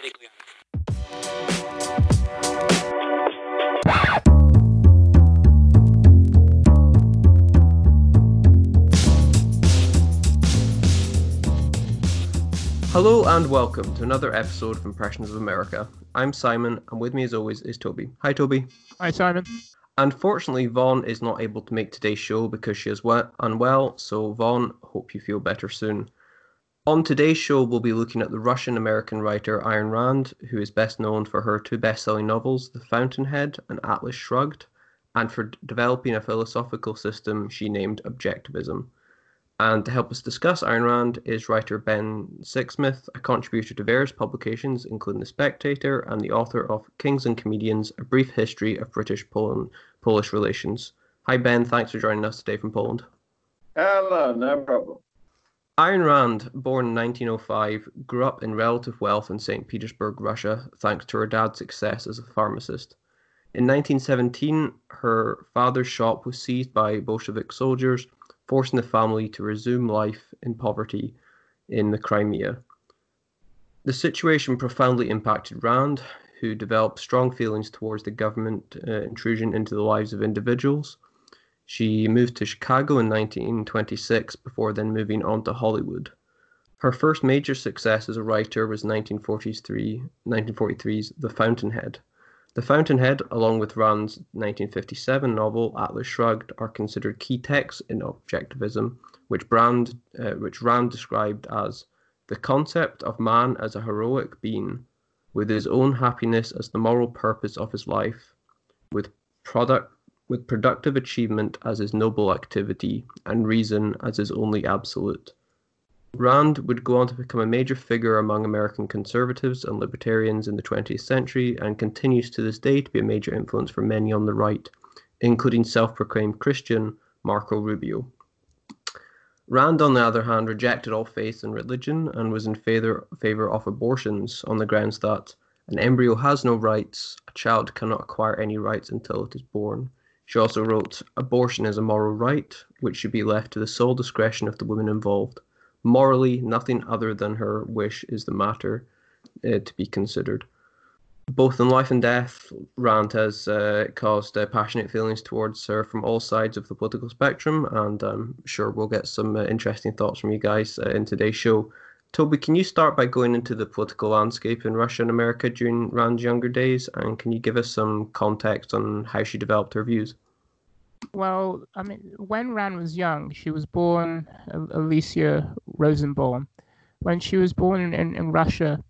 medically. Hello and welcome to another episode of Impressions of America. I'm Simon, and with me as always is Toby. Hi, Toby. Hi, Simon. Unfortunately, Vaughn is not able to make today's show because she is unwell, so Vaughn, hope you feel better soon. On today's show, we'll be looking at the Russian American writer Ayn Rand, who is best known for her two best selling novels, The Fountainhead and Atlas Shrugged, and for developing a philosophical system she named Objectivism. And to help us discuss Ayn Rand is writer Ben Sixsmith, a contributor to various publications, including The Spectator, and the author of Kings and Comedians A Brief History of British Poland, Polish Relations. Hi, Ben. Thanks for joining us today from Poland. Hello, no problem. Ayn Rand, born in 1905, grew up in relative wealth in St. Petersburg, Russia, thanks to her dad's success as a pharmacist. In 1917, her father's shop was seized by Bolshevik soldiers, forcing the family to resume life in poverty in the Crimea. The situation profoundly impacted Rand, who developed strong feelings towards the government uh, intrusion into the lives of individuals. She moved to Chicago in 1926 before then moving on to Hollywood. Her first major success as a writer was 1943, 1943's The Fountainhead. The Fountainhead, along with Rand's 1957 novel Atlas Shrugged, are considered key texts in objectivism, which, Brand, uh, which Rand described as the concept of man as a heroic being, with his own happiness as the moral purpose of his life, with product with productive achievement as his noble activity and reason as his only absolute. Rand would go on to become a major figure among American conservatives and libertarians in the 20th century and continues to this day to be a major influence for many on the right, including self proclaimed Christian Marco Rubio. Rand, on the other hand, rejected all faith and religion and was in favor, favor of abortions on the grounds that an embryo has no rights, a child cannot acquire any rights until it is born. She also wrote, Abortion is a moral right, which should be left to the sole discretion of the women involved. Morally, nothing other than her wish is the matter uh, to be considered. Both in life and death, Rand has uh, caused uh, passionate feelings towards her from all sides of the political spectrum, and I'm sure we'll get some uh, interesting thoughts from you guys uh, in today's show. Toby, can you start by going into the political landscape in Russia and America during Rand's younger days, and can you give us some context on how she developed her views? Well, I mean, when Rand was young, she was born Alicia Rosenbaum. When she was born in, in, in Russia,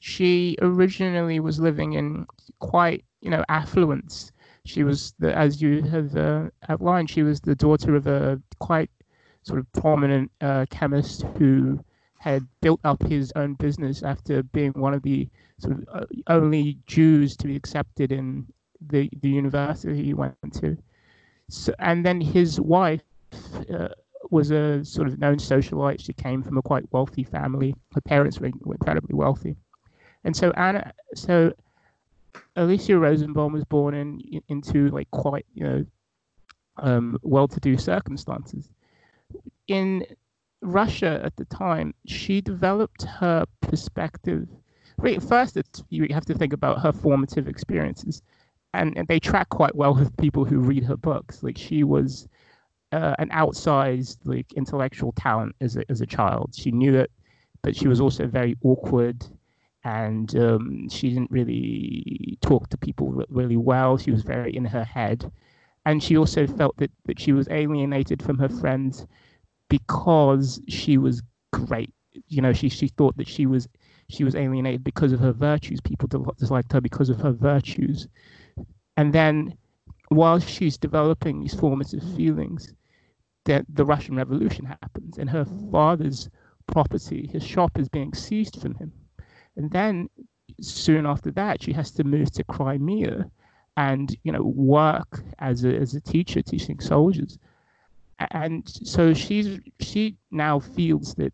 she originally was living in quite, you know, affluence. She was, the, as you have uh, outlined, she was the daughter of a quite sort of prominent uh, chemist who had built up his own business after being one of the sort of uh, only Jews to be accepted in the, the university he went to. So, and then his wife uh, was a sort of known socialite. She came from a quite wealthy family. Her parents were, incredibly wealthy, and so Anna, so Alicia Rosenbaum was born in into like quite you know um, well-to-do circumstances. In Russia at the time, she developed her perspective. Right, first, you have to think about her formative experiences and, and they track quite well with people who read her books. Like she was uh, an outsized like intellectual talent as a as a child. She knew it, but she was also very awkward, and um, she didn't really talk to people re- really well. She was very in her head, and she also felt that that she was alienated from her friends because she was great. You know, she she thought that she was she was alienated because of her virtues. People disliked her because of her virtues. And then while she's developing these formative feelings, that the Russian Revolution happens and her father's property, his shop, is being seized from him. And then soon after that, she has to move to Crimea and you know work as a, as a teacher teaching soldiers. And so she's she now feels that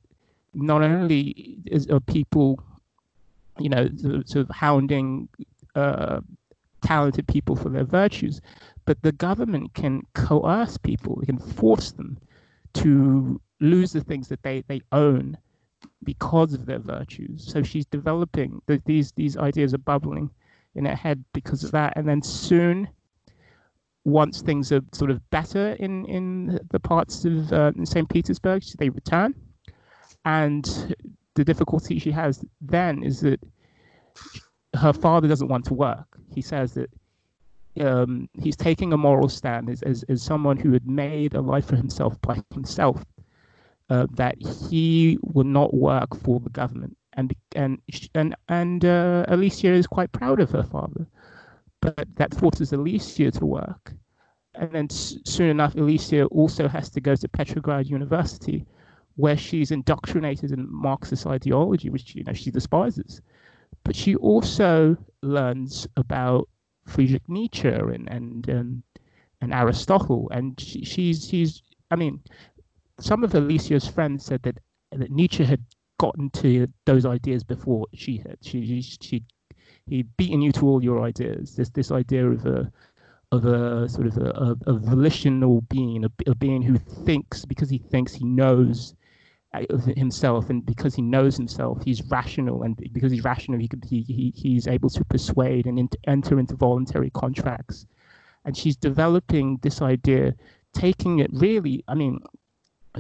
not only is, are people, you know, sort of hounding uh, talented people for their virtues, but the government can coerce people, can force them to lose the things that they, they own because of their virtues. So she's developing the, these these ideas are bubbling in her head because of that, and then soon, once things are sort of better in in the parts of uh, St. Petersburg, they return, and the difficulty she has then is that her father doesn't want to work. He says that um, he's taking a moral stand as, as, as someone who had made a life for himself by himself, uh, that he will not work for the government. And and and and uh, Alicia is quite proud of her father, but that forces Alicia to work. And then soon enough, Alicia also has to go to Petrograd University, where she's indoctrinated in Marxist ideology, which you know she despises. But she also learns about Friedrich Nietzsche and and um, and Aristotle, and she, she's she's I mean, some of Alicia's friends said that that Nietzsche had gotten to those ideas before she had. She she he'd beaten you to all your ideas. This this idea of a of a sort of a, a, a volitional being, a, a, being who thinks because he thinks he knows uh, himself and because he knows himself he's rational and because he's rational he could he, he he's able to persuade and in, enter into voluntary contracts and she's developing this idea taking it really i mean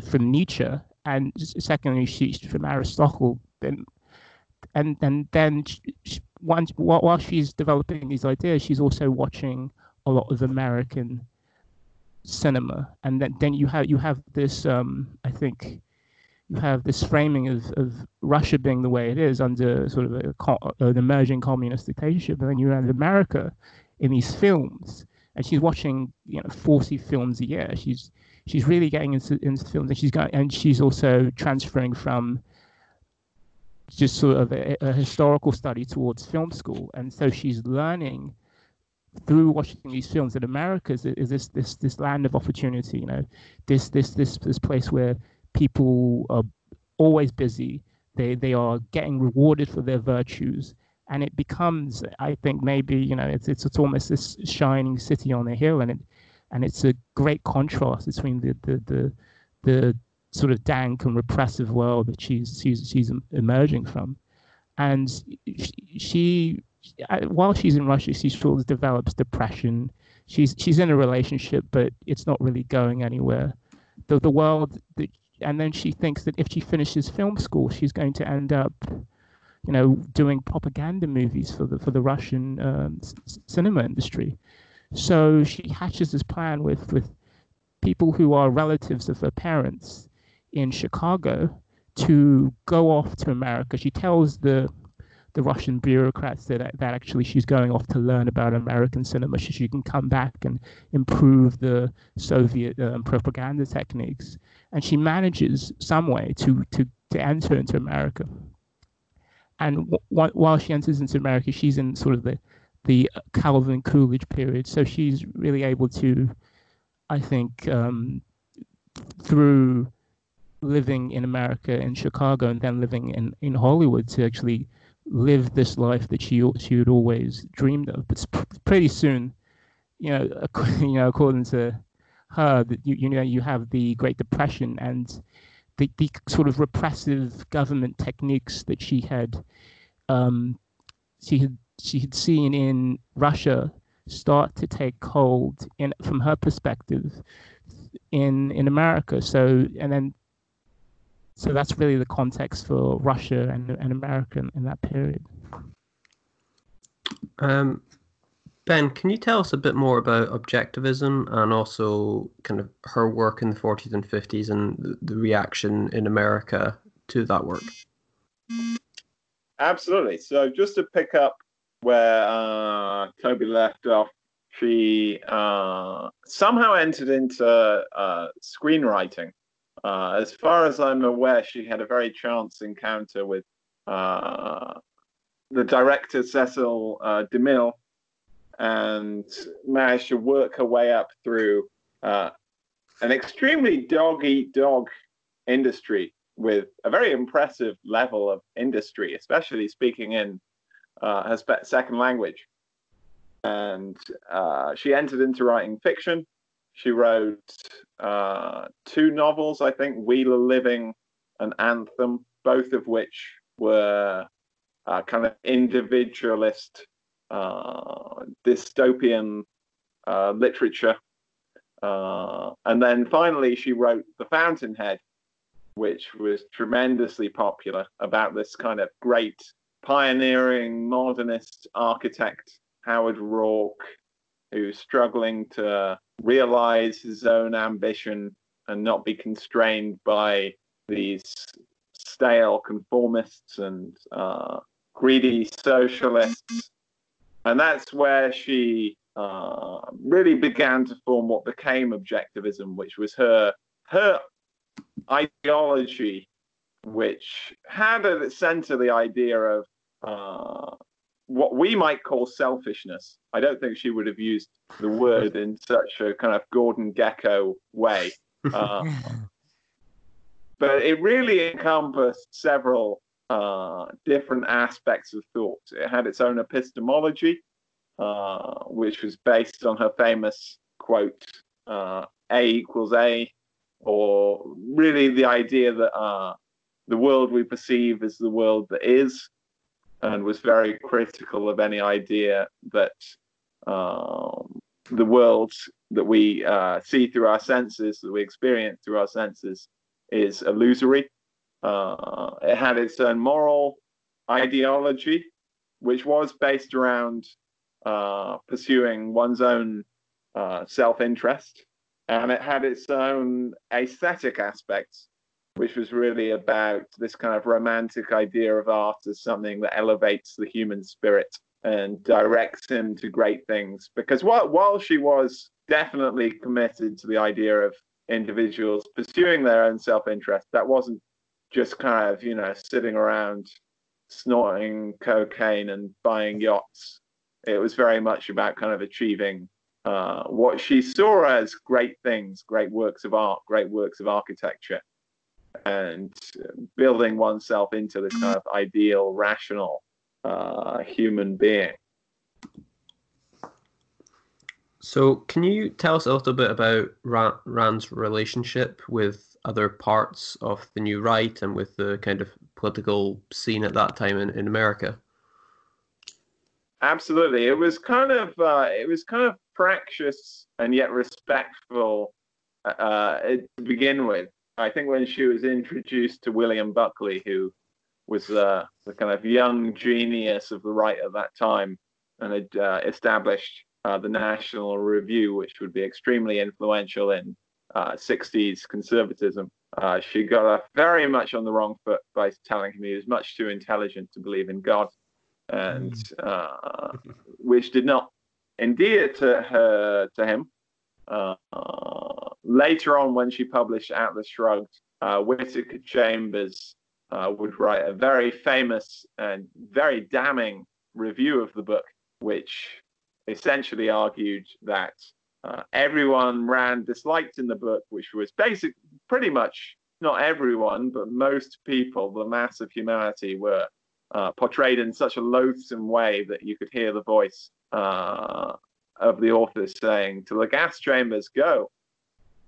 from nietzsche and secondly she's from aristotle then and and then she, once while she's developing these ideas she's also watching a lot of american cinema and then then you have you have this um i think you have this framing of, of Russia being the way it is under sort of a, an emerging communist dictatorship, and then you have America in these films, and she's watching you know 40 films a year. She's she's really getting into into films, and she's going and she's also transferring from just sort of a, a historical study towards film school, and so she's learning through watching these films that America is, is this this this land of opportunity. You know, this this this this place where people are always busy. They they are getting rewarded for their virtues, and it becomes, I think, maybe you know, it's it's, it's almost this shining city on a hill, and it and it's a great contrast between the the the, the sort of dank and repressive world that she's she's she's emerging from, and she, while she's in Russia, she sort of develops depression. She's she's in a relationship, but it's not really going anywhere. The the world that and then she thinks that if she finishes film school, she's going to end up, you know, doing propaganda movies for the for the Russian um, cinema industry. So she hatches this plan with with people who are relatives of her parents in Chicago to go off to America. She tells the the Russian bureaucrats that that actually she's going off to learn about American cinema, so she can come back and improve the Soviet um, propaganda techniques. And she manages some way to to to enter into America. And w- while she enters into America, she's in sort of the the Calvin Coolidge period, so she's really able to, I think, um, through living in America in Chicago and then living in, in Hollywood to actually live this life that she she had always dreamed of. But pretty soon, you know, you know, according to her, that you you know you have the Great Depression and the the sort of repressive government techniques that she had um, she had she had seen in Russia start to take hold in from her perspective in in America. So and then so that's really the context for Russia and, and America in, in that period. Um, ben, can you tell us a bit more about objectivism and also kind of her work in the 40s and 50s and the, the reaction in America to that work? Absolutely. So just to pick up where uh, Toby left off, she uh, somehow entered into uh, screenwriting uh, as far as I'm aware, she had a very chance encounter with uh, the director Cecil uh, DeMille and managed to work her way up through uh, an extremely dog eat dog industry with a very impressive level of industry, especially speaking in uh, her second language. And uh, she entered into writing fiction. She wrote uh, two novels, I think, We the Living and Anthem. both of which were uh, kind of individualist, uh, dystopian uh, literature. Uh, and then finally, she wrote The Fountainhead, which was tremendously popular about this kind of great pioneering modernist architect, Howard Roark, who's struggling to realize his own ambition and not be constrained by these stale conformists and uh, greedy socialists. And that's where she uh, really began to form what became objectivism, which was her her ideology, which had at its center the idea of uh, what we might call selfishness. I don't think she would have used the word in such a kind of Gordon Gekko way. Uh, but it really encompassed several uh, different aspects of thought. It had its own epistemology, uh, which was based on her famous quote, uh, A equals A, or really the idea that uh, the world we perceive is the world that is, and was very critical of any idea that um, the world that we uh, see through our senses, that we experience through our senses, is illusory. Uh, it had its own moral ideology, which was based around uh, pursuing one's own uh, self interest. And it had its own aesthetic aspects, which was really about this kind of romantic idea of art as something that elevates the human spirit and directs him to great things. Because while, while she was definitely committed to the idea of individuals pursuing their own self interest, that wasn't just kind of, you know, sitting around snorting cocaine and buying yachts. It was very much about kind of achieving uh, what she saw as great things, great works of art, great works of architecture, and building oneself into this kind of ideal, rational uh, human being. So, can you tell us a little bit about Rand's relationship with other parts of the New Right and with the kind of political scene at that time in, in America? Absolutely, it was kind of uh, it was kind of fractious and yet respectful uh, to begin with. I think when she was introduced to William Buckley, who was uh, the kind of young genius of the right at that time, and had uh, established uh, the National Review, which would be extremely influential in 60s uh, conservatism. Uh, she got off very much on the wrong foot by telling him he was much too intelligent to believe in God, and hmm. uh, which did not endear to her to him. Later on, when she published Atlas Shrugged, Whittaker Chambers would write a very famous and very damning review of the book, which essentially argued that uh, everyone Rand disliked in the book, which was basic, pretty much not everyone, but most people, the mass of humanity, were uh, portrayed in such a loathsome way that you could hear the voice uh, of the author saying, "To the gas chambers, go."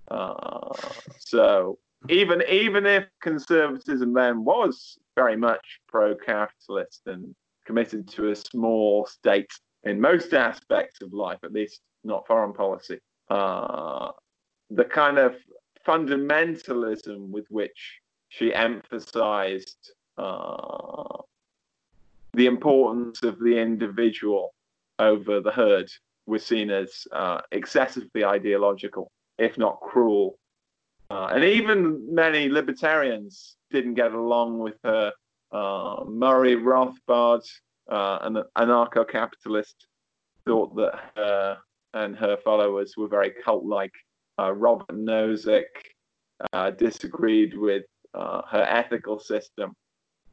Uh, so even even if conservatism then was very much pro-capitalist and committed to a small state in most aspects of life, at least not foreign policy. Uh, the kind of fundamentalism with which she emphasized uh, the importance of the individual over the herd was seen as uh, excessively ideological, if not cruel. Uh, and even many libertarians didn't get along with her. Uh, Murray Rothbard, uh, an anarcho capitalist, thought that her and her followers were very cult like. Uh, Robert Nozick uh, disagreed with uh, her ethical system.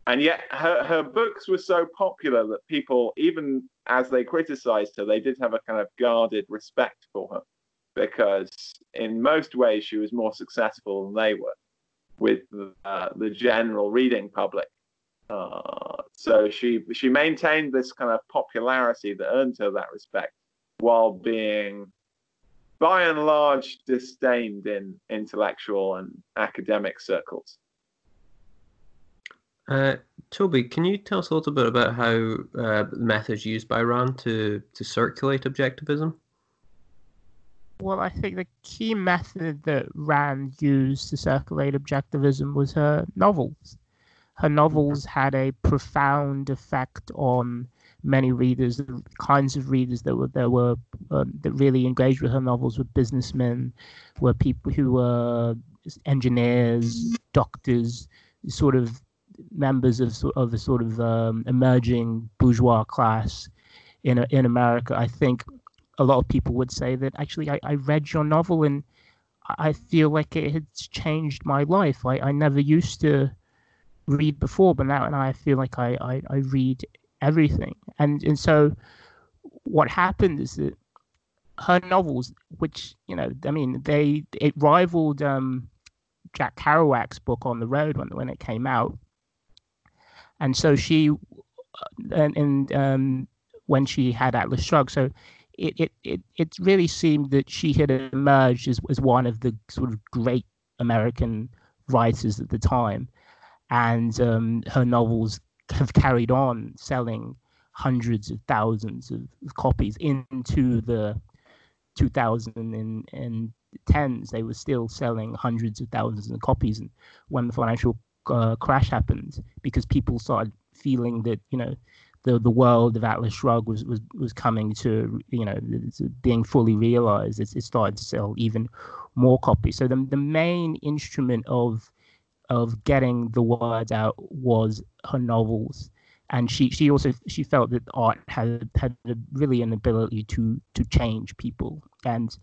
And yet her, her books were so popular that people, even as they criticized her, they did have a kind of guarded respect for her because in most ways she was more successful than they were with uh, the general reading public. Uh, so she she maintained this kind of popularity that earned her that respect while being by and large disdained in intellectual and academic circles. Uh, Toby, can you tell us a little bit about how uh, the methods used by Rand to, to circulate objectivism? Well, I think the key method that Rand used to circulate objectivism was her novels. Her novels had a profound effect on many readers, the kinds of readers that were there were um, that really engaged with her novels were businessmen, were people who were engineers, doctors, sort of members of of a sort of um, emerging bourgeois class in in America. I think a lot of people would say that actually I, I read your novel and I feel like it has changed my life. I, I never used to read before, but now and I feel like I, I, I read everything. And and so what happened is that her novels, which you know, I mean, they it rivaled um, Jack Kerouac's book On the Road when when it came out, and so she and, and um, when she had Atlas Shrugged, so it, it it it really seemed that she had emerged as as one of the sort of great American writers at the time, and um, her novels have carried on selling hundreds of thousands of, copies into the 2010s. They were still selling hundreds of thousands of copies, and when the financial uh, crash happened, because people started feeling that you know the the world of Atlas Shrugged was was was coming to you know being fully realized. It, it started to sell even more copies. So the the main instrument of of getting the words out was her novels and she she also she felt that art had had really an ability to to change people and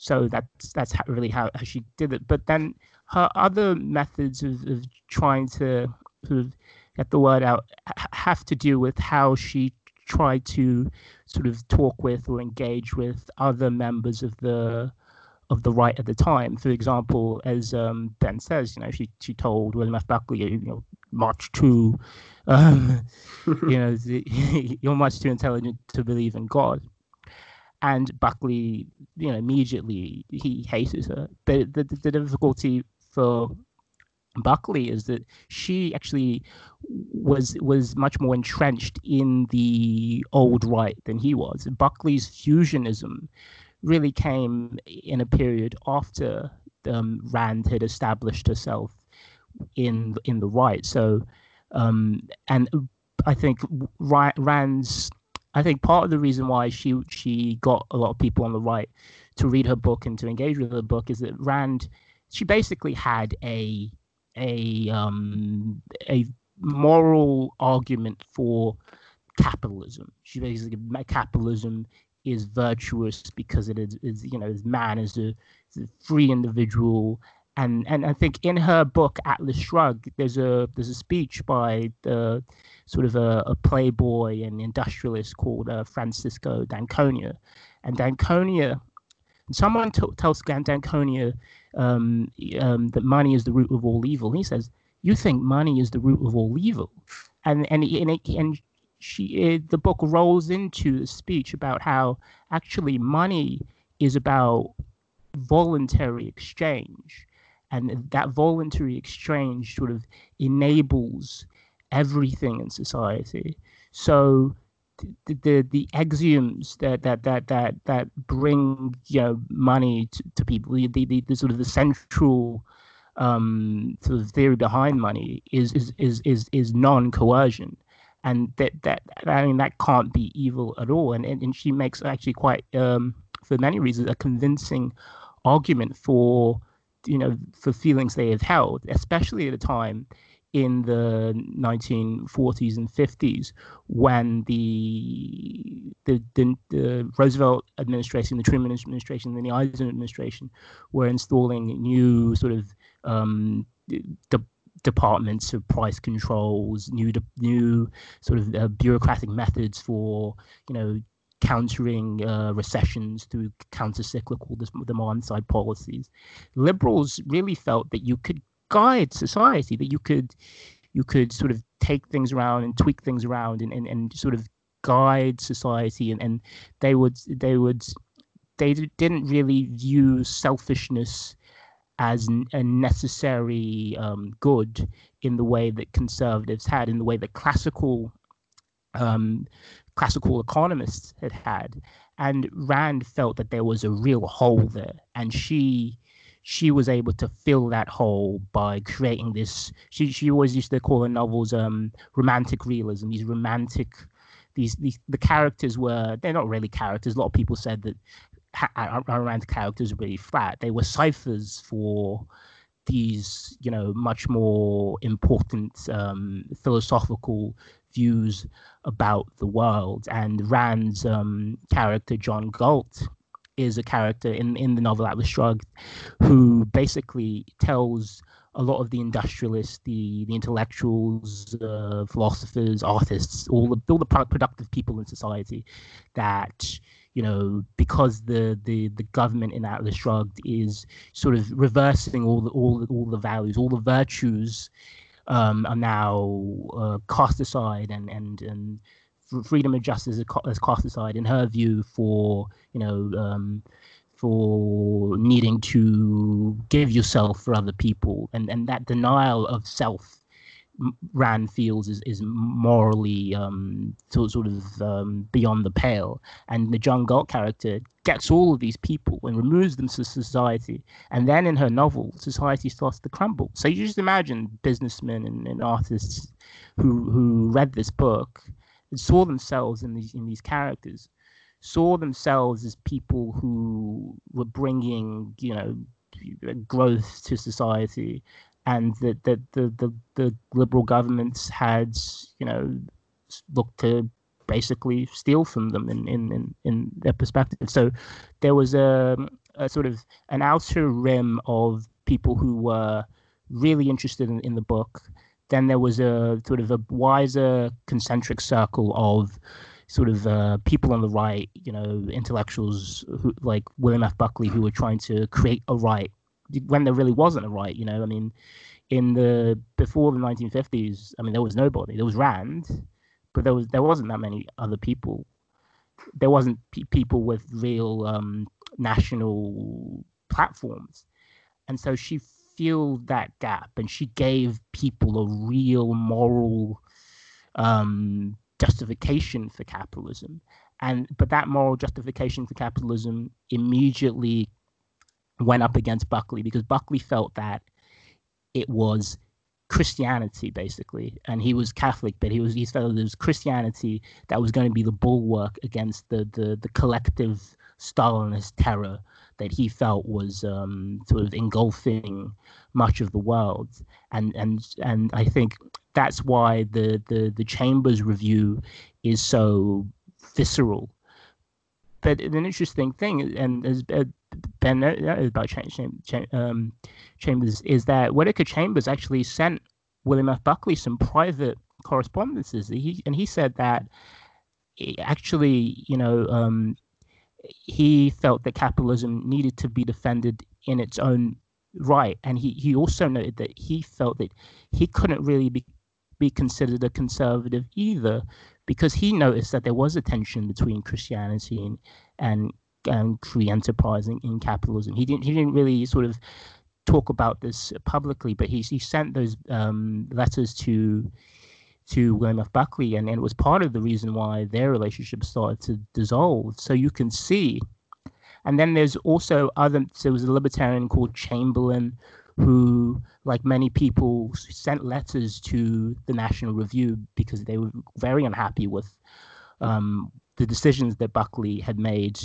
so that's that's how, really how, how she did it but then her other methods of, of trying to sort of get the word out have to do with how she tried to sort of talk with or engage with other members of the of the right at the time. For example, as um, Ben says, you know, she she told William F. Buckley, you know, March two, um, you know, the, you're much too intelligent to believe in God. And Buckley, you know, immediately he hated her. But the, the, the difficulty for Buckley is that she actually was was much more entrenched in the old right than he was. Buckley's fusionism really came in a period after um, Rand had established herself in in the right. So, um, and I think Rand's, I think part of the reason why she she got a lot of people on the right to read her book and to engage with her book is that Rand, she basically had a a um, a moral argument for capitalism. She basically capitalism is virtuous because it is, is you know, man is a, is a, free individual. And, and I think in her book Atlas Shrugged, there's a there's a speech by the sort of a, a playboy and industrialist called uh, Francisco d'Anconia, and d'Anconia, someone t- tells d'Anconia um, um, that money is the root of all evil. He says, "You think money is the root of all evil," and and and, it, and she the book rolls into the speech about how actually money is about voluntary exchange. And that voluntary exchange sort of enables everything in society so the, the the axioms that that that that that bring you know money to, to people the, the, the sort of the central um, sort of theory behind money is is is is, is non-coercion and that that I mean that can't be evil at all. And and, and she makes actually quite um, for many reasons a convincing argument for you know for feelings they have held, especially at a time in the 1940s and 50s when the the, the, the Roosevelt administration, the Truman administration, and the Eisenhower administration were installing new sort of um, the departments of price controls, new new sort of uh, bureaucratic methods for you know countering uh, recessions through counter-cyclical demand side policies. Liberals really felt that you could guide society, that you could you could sort of take things around and tweak things around and, and, and sort of guide society and, and they would they would they didn't really view selfishness as a necessary um, good in the way that conservatives had, in the way that classical um, classical economists had had. And Rand felt that there was a real hole there, and she she was able to fill that hole by creating this. She she always used to call her novels um, romantic realism. These romantic, these these the characters were they're not really characters. A lot of people said that ha- romantic characters were really flat. They were ciphers for these you know much more important um, philosophical views about the world. And Rand's um, character, John Galt, is a character in, in the novel Atlas Shrugged who basically tells a lot of the industrialists, the the intellectuals, uh, philosophers, artists, all the all the productive people in society, that you know because the the the government in Atlas Shrugged is sort of reversing all the all the, all the values, all the virtues um, are now uh, cast aside and and and freedom and justice is cast aside in her view for you know um, for needing to give yourself for other people and and that denial of self Rand feels is, is morally um, sort, sort of um, beyond the pale. And the John Galt character gets all of these people and removes them to society. And then in her novel, society starts to crumble. So you just imagine businessmen and, and artists who, who read this book saw themselves in these, in these characters, saw themselves as people who were bringing, you know, growth to society and that the, the, the, the liberal governments had, you know, looked to basically steal from them in, in, in, in their perspective. So there was a, a sort of an outer rim of people who were really interested in, in the book. Then there was a sort of a wiser concentric circle of sort of uh, people on the right, you know, intellectuals who, like William F. Buckley, who were trying to create a right when there really wasn't a right. You know, I mean, in the before the 1950s, I mean, there was nobody. There was Rand, but there was there wasn't that many other people. There wasn't pe- people with real um, national platforms, and so she filled that gap, and she gave people a real moral um, justification for capitalism. And but that moral justification for capitalism immediately went up against Buckley because Buckley felt that it was Christianity basically, and he was Catholic, but he was he felt it was Christianity that was going to be the bulwark against the the, the collective Stalinist terror that he felt was um, sort of engulfing much of the world, and and and I think that's why the the the Chambers review is so visceral. But an interesting thing, and as Ben about um, Chambers is that Whittaker Chambers actually sent William F. Buckley some private correspondences. He, and he said that actually, you know, um, he felt that capitalism needed to be defended in its own right. And he, he also noted that he felt that he couldn't really be, be considered a conservative either because he noticed that there was a tension between Christianity and, and um, free enterprise in, in, capitalism. He didn't he didn't really sort of talk about this publicly, but he he sent those um, letters to to William F. Buckley, and, and it was part of the reason why their relationship started to dissolve. So you can see. And then there's also other. So there was a libertarian called Chamberlain, who, like many people, sent letters to the National Review because they were very unhappy with um, the decisions that Buckley had made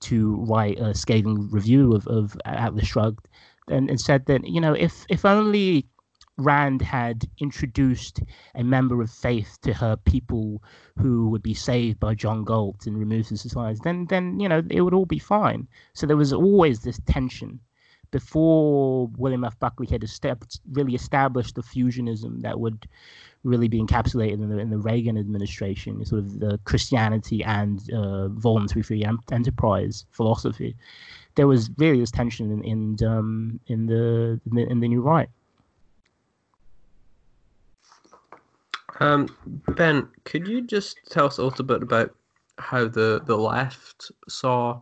to write a scathing review of, of Atlas Shrugged, and, and said that you know if if only Rand had introduced a member of faith to her people who would be saved by John Galt and removed from society, then then you know it would all be fine. So there was always this tension before William F. Buckley had really established the fusionism that would really be encapsulated in the, in the Reagan administration, sort of the Christianity and uh, voluntary free enterprise philosophy. There was really this tension in in, um, in the, in the in the new right. Um, ben, could you just tell us a little bit about how the the left saw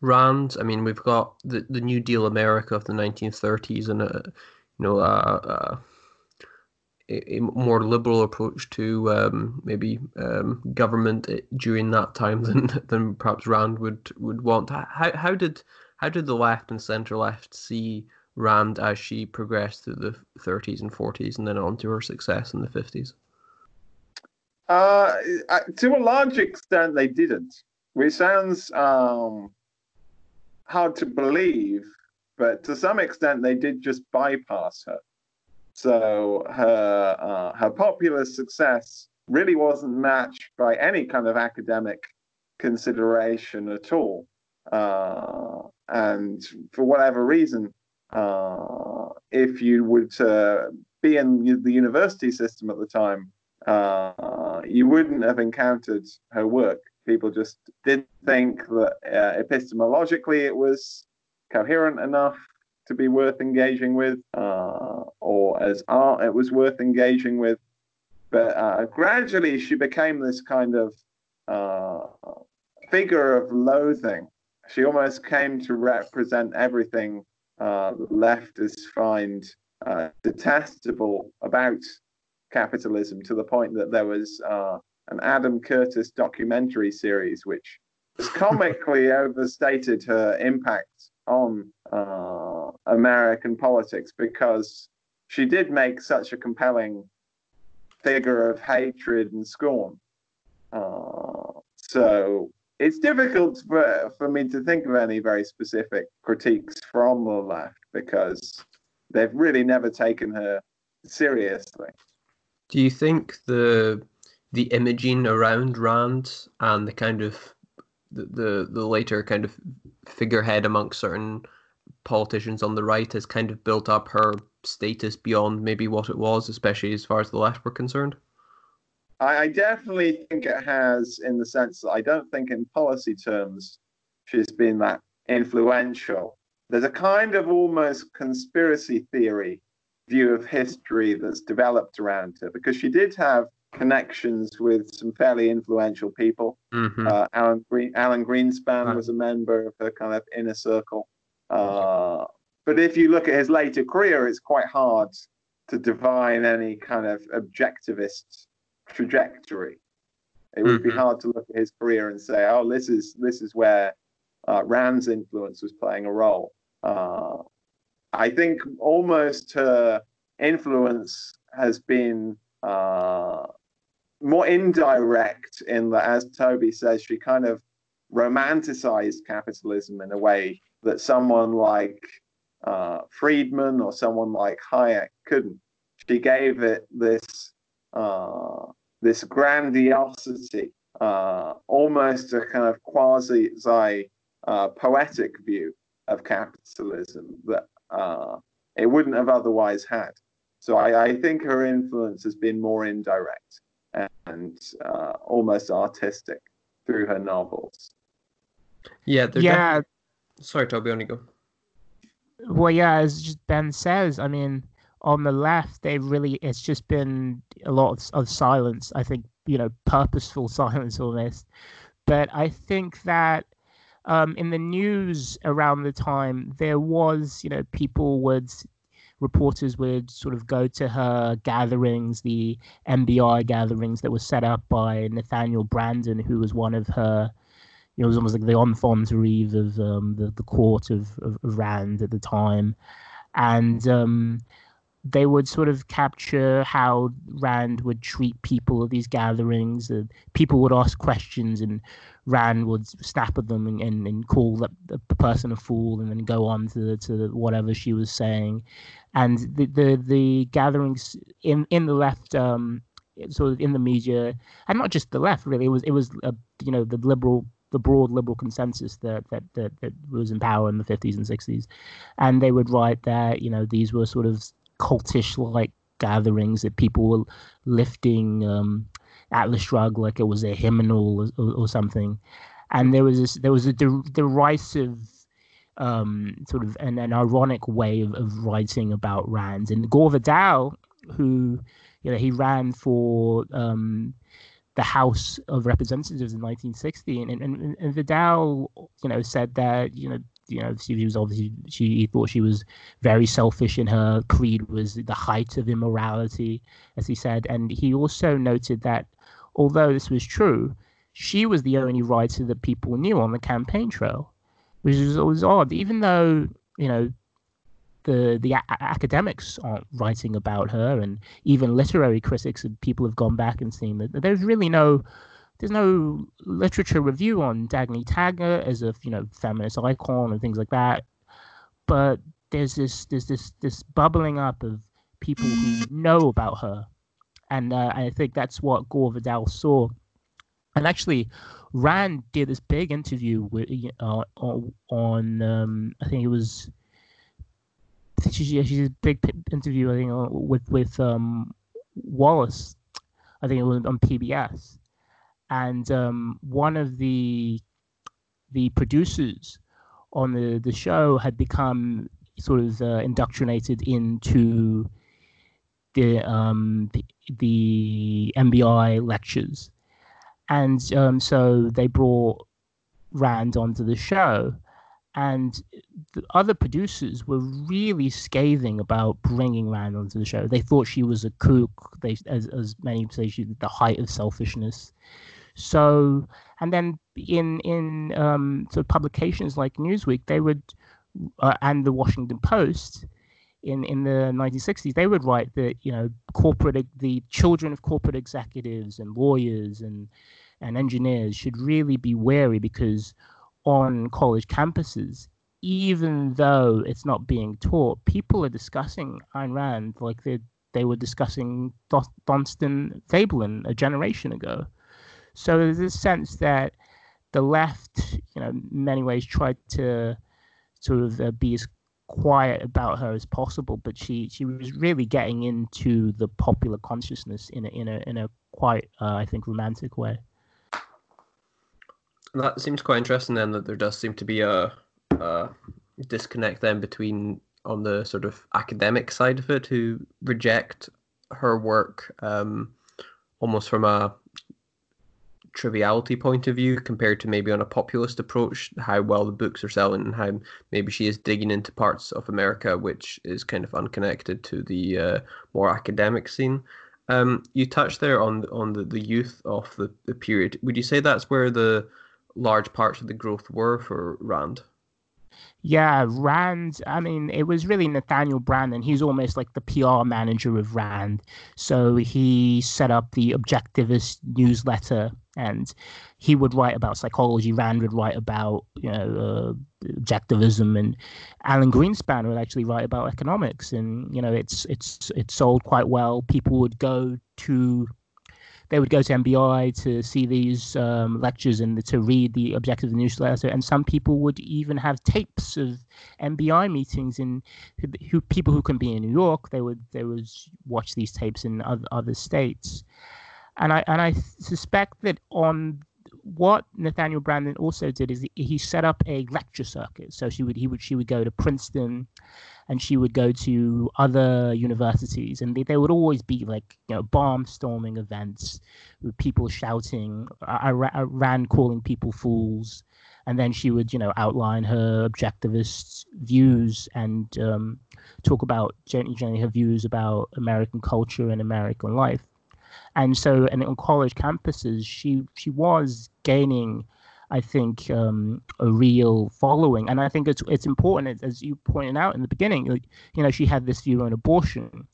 Rand. I mean, we've got the, the New Deal America of the 1930s and a you know a, a, a more liberal approach to um, maybe um, government during that time than than perhaps Rand would would want. How how did how did the left and centre left see Rand as she progressed through the 30s and 40s and then on to her success in the 50s? Uh, to a large extent, they didn't, which sounds um, hard to believe, but to some extent, they did just bypass her. So her uh, her popular success really wasn't matched by any kind of academic consideration at all. Uh, and for whatever reason, uh, if you would be in the university system at the time, uh, you wouldn't have encountered her work. People just didn't think that uh, epistemologically it was coherent enough to be worth engaging with, uh, or as art it was worth engaging with. But uh, gradually she became this kind of uh, figure of loathing. She almost came to represent everything leftists find detestable about capitalism to the point that there was uh, an Adam Curtis documentary series which comically overstated her impact on uh, American politics because she did make such a compelling figure of hatred and scorn. Uh, so it's difficult for, for me to think of any very specific critiques from the left because they've really never taken her seriously. Do you think the the imaging around Rand and the kind of the, the, the later kind of figurehead amongst certain politicians on the right has kind of built up her status beyond maybe what it was, especially as far as the left were concerned? I, I definitely think it has, in the sense that I don't think, in policy terms, she's been that influential. There's a kind of almost conspiracy theory view of history that's developed around her because she did have connections with some fairly influential people. Mm-hmm. Uh, Alan, Green, Alan Greenspan right. was a member of her kind of inner circle. Uh, but if you look at his later career, it's quite hard to divine any kind of objectivist trajectory. It would mm-hmm. be hard to look at his career and say, "Oh, this is this is where uh, Rand's influence was playing a role." I think almost her influence has been uh, more indirect in that, as Toby says, she kind of romanticized capitalism in a way that someone like uh, Friedman or someone like Hayek couldn't. She gave it this uh, this grandiosity, uh, almost a kind of quasi uh, poetic view of capitalism that uh, it wouldn't have otherwise had. So I, I, think her influence has been more indirect and uh, almost artistic through her novels. Yeah, yeah. Sorry, Toby, only go. Well, yeah, as Ben says, I mean, on the left, they really it's just been a lot of, of silence. I think you know purposeful silence almost. But I think that um, in the news around the time, there was you know people would reporters would sort of go to her gatherings, the NBI gatherings that were set up by Nathaniel Branden, who was one of her, you know, it was almost like the enfant of um, the, the court of, of, Rand at the time. And um, they would sort of capture how Rand would treat people at these gatherings. People would ask questions, and Rand would snap at them and, and, and call the, the person a fool, and then go on to to whatever she was saying. And the the, the gatherings in in the left, um, sort of in the media, and not just the left, really. It was it was uh, you know the liberal the broad liberal consensus that, that that that was in power in the 50s and 60s and they would write that you know these were sort of cultish like gatherings that people were lifting um, Atlas Shrugged like it was a hymnal or, or something, and there was this there was a der- derisive um, sort of an, an ironic way of, of writing about Rand. And Gore Vidal, who you know he ran for um, the House of Representatives in 1960, and, and, and Vidal, you know, said that you know you know she was obviously she thought she was very selfish in her creed was the height of immorality as he said. And he also noted that although this was true she was the only writer that people knew on the campaign trail which was always odd even though you know the the a- academics aren't writing about her and even literary critics and people have gone back and seen that there's really no there's no literature review on Dagny Taggart as a you know feminist icon and things like that. But there's this there's this this bubbling up of people who know about her, and uh, I think that's what Gore Vidal saw. And actually, Rand did this big interview with uh, on um, I think it was she, she did a big interview I think uh, with with um, Wallace. I think it was on PBS and um, one of the the producers on the the show had become sort of uh, indoctrinated into the um, the, the NBI lectures, and um, so they brought Rand onto the show, and the other producers were really scathing about bringing Rand onto the show. They thought she was a kook. They, as as many say, she the height of selfishness. So, and then in in um, sort of publications like Newsweek, they would uh, and the Washington Post in in the 1960s, they would write that you know corporate the children of corporate executives and lawyers and and engineers should really be wary because on college campuses, even though it's not being taught, people are discussing Ayn Rand like they they were discussing Thorstein Veblen a generation ago. So there's this sense that the left, you know, in many ways tried to sort of uh, be as quiet about her as possible, but she she was really getting into the popular consciousness in a in a in a quite uh, I think romantic way. That seems quite interesting. Then that there does seem to be a, a disconnect then between on the sort of academic side of it who reject her work um, almost from a triviality point of view compared to maybe on a populist approach, how well the books are selling and how maybe she is digging into parts of America which is kind of unconnected to the uh, more academic scene. Um, you touched there on on the, the youth of the, the period. Would you say that's where the large parts of the growth were for Rand? Yeah, Rand. I mean, it was really Nathaniel Branden. He's almost like the PR manager of Rand. So he set up the Objectivist newsletter, and he would write about psychology. Rand would write about you know uh, objectivism, and Alan Greenspan would actually write about economics. And you know, it's it's it's sold quite well. People would go to they would go to NBI to see these um, lectures and to read the Objective newsletter. And some people would even have tapes of NBI meetings in who, people who can be in New York. They would they would watch these tapes in other, other states. And I and I suspect that on what Nathaniel Branden also did is he set up a lecture circuit. So she would he would she would go to Princeton and she would go to other universities and they, there would always be like you know barnstorming events with people shouting Rand calling people fools and then she would you know outline her objectivist views and um, talk about generally, generally her views about american culture and american life. And so and on college campuses she she was gaining I think, um, a real following. And I think it's it's important, as you pointed out in the beginning. You know, she had this view on abortion,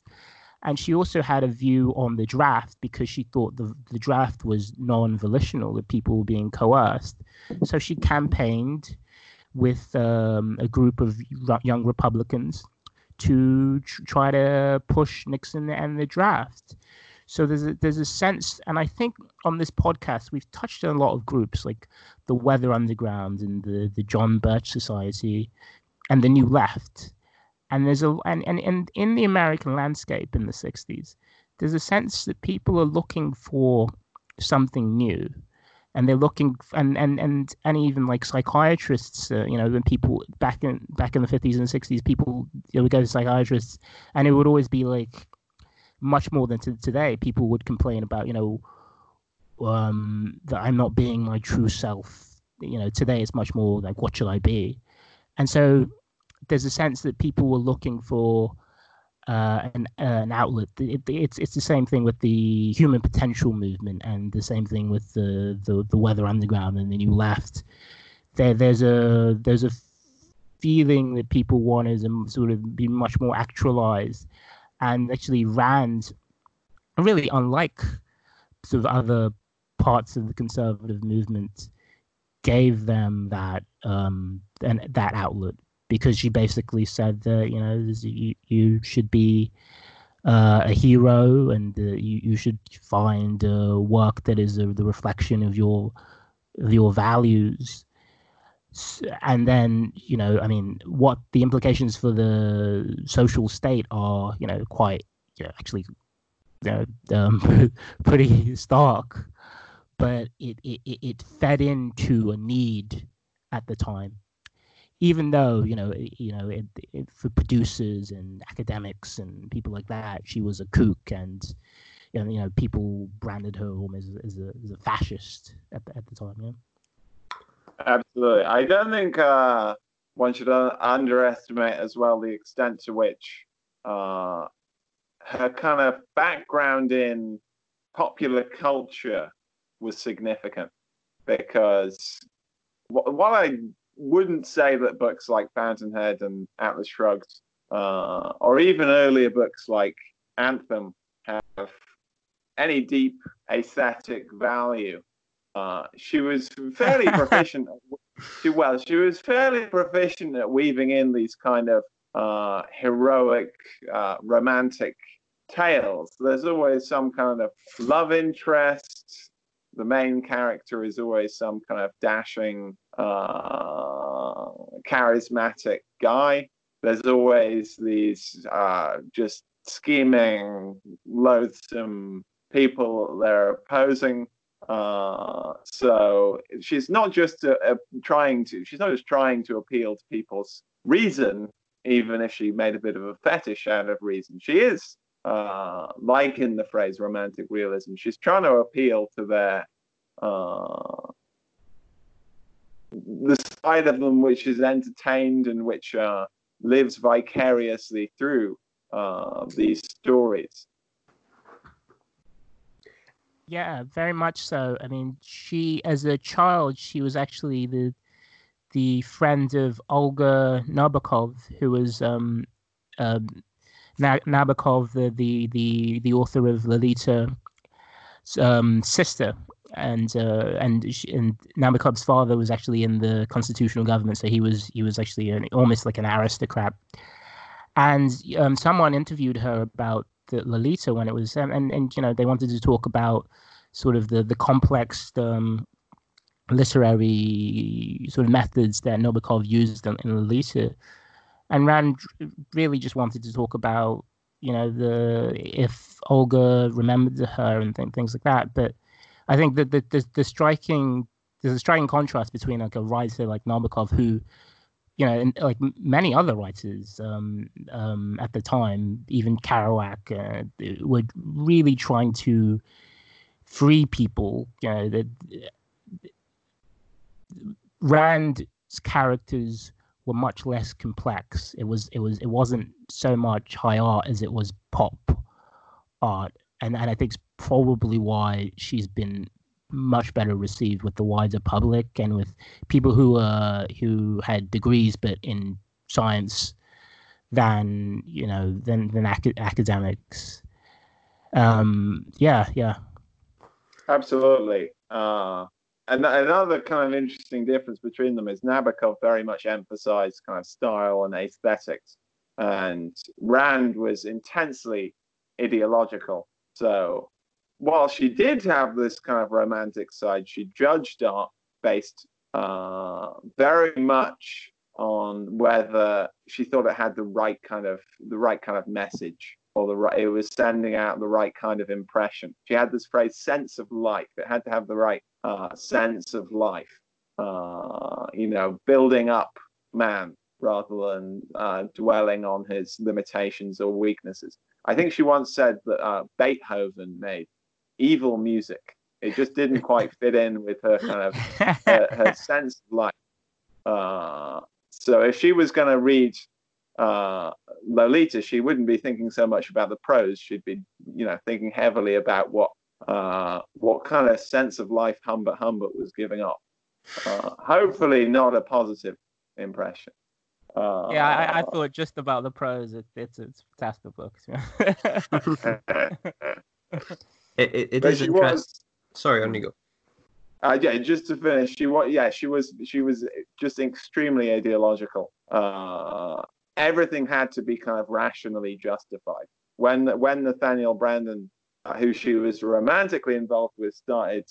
and she also had a view on the draft because she thought the the draft was non-volitional, that people were being coerced. So she campaigned with um, a group of young Republicans to tr- try to push Nixon and the draft. So there's a, there's a sense, and I think on this podcast we've touched on a lot of groups like the Weather Underground and the the John Birch Society, and the New Left, and there's a and and, and in the American landscape in the '60s, there's a sense that people are looking for something new. And they're looking and and and and even like psychiatrists uh, you know when people back in back in the 50s and 60s people you know, would go to psychiatrists and it would always be like much more than to today. People would complain about, you know, um, that I'm not being my true self. You know, today it's much more like what should I be, and so there's a sense that people were looking for uh, an, uh, an outlet. It, it's it's the same thing with the human potential movement, and the same thing with the the, the weather underground and the new left. There there's a there's a feeling that people wanted to sort of be much more actualized, and actually Rand, really unlike sort of other parts of the conservative movement, gave them that um and that outlet. Because she basically said that you know you, you should be uh, a hero and uh, you, you should find uh, work that is the reflection of your of your values and then you know i mean what the implications for the social state are you know quite you know, actually you know, um, pretty stark. But it, it it fed into a need at the time. Even though you know you know it, it, for producers and academics and people like that she was a kook and you know, you know people branded her almost as, as, a, as a fascist at the, at the time yeah absolutely i don't think uh, one should underestimate as well the extent to which uh, her kind of background in popular culture was significant because while I wouldn't say that books like Fountainhead and Atlas Shrugged, uh, or even earlier books like Anthem, have any deep aesthetic value. Uh, she was fairly proficient. she well, she was fairly proficient at weaving in these kind of uh, heroic, uh, romantic tales. There's always some kind of love interest. The main character is always some kind of dashing uh, charismatic guy. There's always these uh, just scheming, loathsome people they're opposing. Uh, so she's not just a, a trying to, she's not just trying to appeal to people's reason, even if she made a bit of a fetish out of reason. She is, uh, like in the phrase romantic realism, she's trying to appeal to their uh, the side of them which is entertained and which uh, lives vicariously through uh, these stories. Yeah, very much so. I mean, she, as a child, she was actually the the friend of Olga Nabokov, who was um, um, Nabokov, the, the the the author of Lolita, um, sister, and uh, and and Nabokov's father was actually in the constitutional government, so he was he was actually an, almost like an aristocrat. And um, someone interviewed her about the Lolita when it was, um, and and you know they wanted to talk about sort of the the complex um, literary sort of methods that Nabokov used in, in Lolita, and Rand really just wanted to talk about you know the if Olga remembered her and th- things like that, but I think that the, the, the striking there's a striking contrast between like a writer like Nabokov who you know, and like many other writers um, um, at the time, even Kerouac, uh, were really trying to free people. You know, that Rand's characters were much less complex. It was, it was, it wasn't so much high art as it was pop art, and and I think it's probably why she's been much better received with the wider public and with people who uh who had degrees but in science than you know than than ac- academics. Um yeah yeah. Absolutely. Uh and another kind of interesting difference between them is Nabokov very much emphasized kind of style and aesthetics and Rand was intensely ideological. So while she did have this kind of romantic side, she judged art based uh, very much on whether she thought it had the right kind of the right kind of message or the right it was sending out the right kind of impression. She had this phrase "sense of life." It had to have the right uh, sense of life. Uh, you know, building up man rather than uh, dwelling on his limitations or weaknesses. I think she once said that uh, Beethoven made evil music It just didn't quite fit in with her kind of her, her sense of life. Uh, so if she was going to read uh, Lolita, she wouldn't be thinking so much about the prose. She'd be, you know, thinking heavily about what uh, what kind of sense of life Humbert Humbert was giving off. Uh, hopefully, not a positive impression. Uh, yeah, I, I, thought just about the prose. It, it's it's a fantastic book. It it, it is interesting. Sorry, on you go. Uh, yeah, just to finish, she was yeah, she was she was just extremely ideological. Uh, everything had to be kind of rationally justified. When when Nathaniel Branden, uh, who she was romantically involved with, started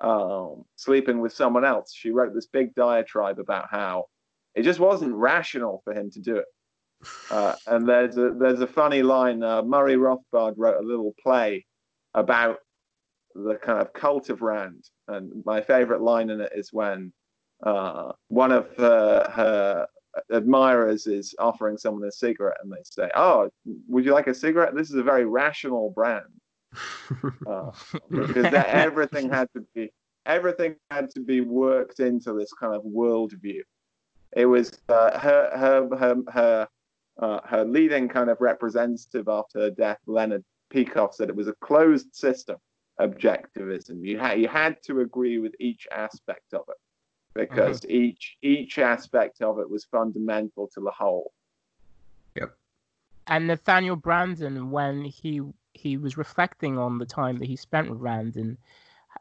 um, sleeping with someone else, she wrote this big diatribe about how it just wasn't rational for him to do it. Uh, and there's a there's a funny line. Uh, Murray Rothbard wrote a little play about the kind of cult of Rand, and my favorite line in it is when uh, one of her, her admirers is offering someone a cigarette, and they say, "Oh, would you like a cigarette? This is a very rational brand." Uh, because that, everything had to be everything had to be worked into this kind of worldview. It was uh, her her her her uh, her leading kind of representative after her death, Leonard Peikoff, said it was a closed system objectivism. You had you had to agree with each aspect of it because mm-hmm. each each aspect of it was fundamental to the whole. Yep. And Nathaniel Branden, when he he was reflecting on the time that he spent with Rand and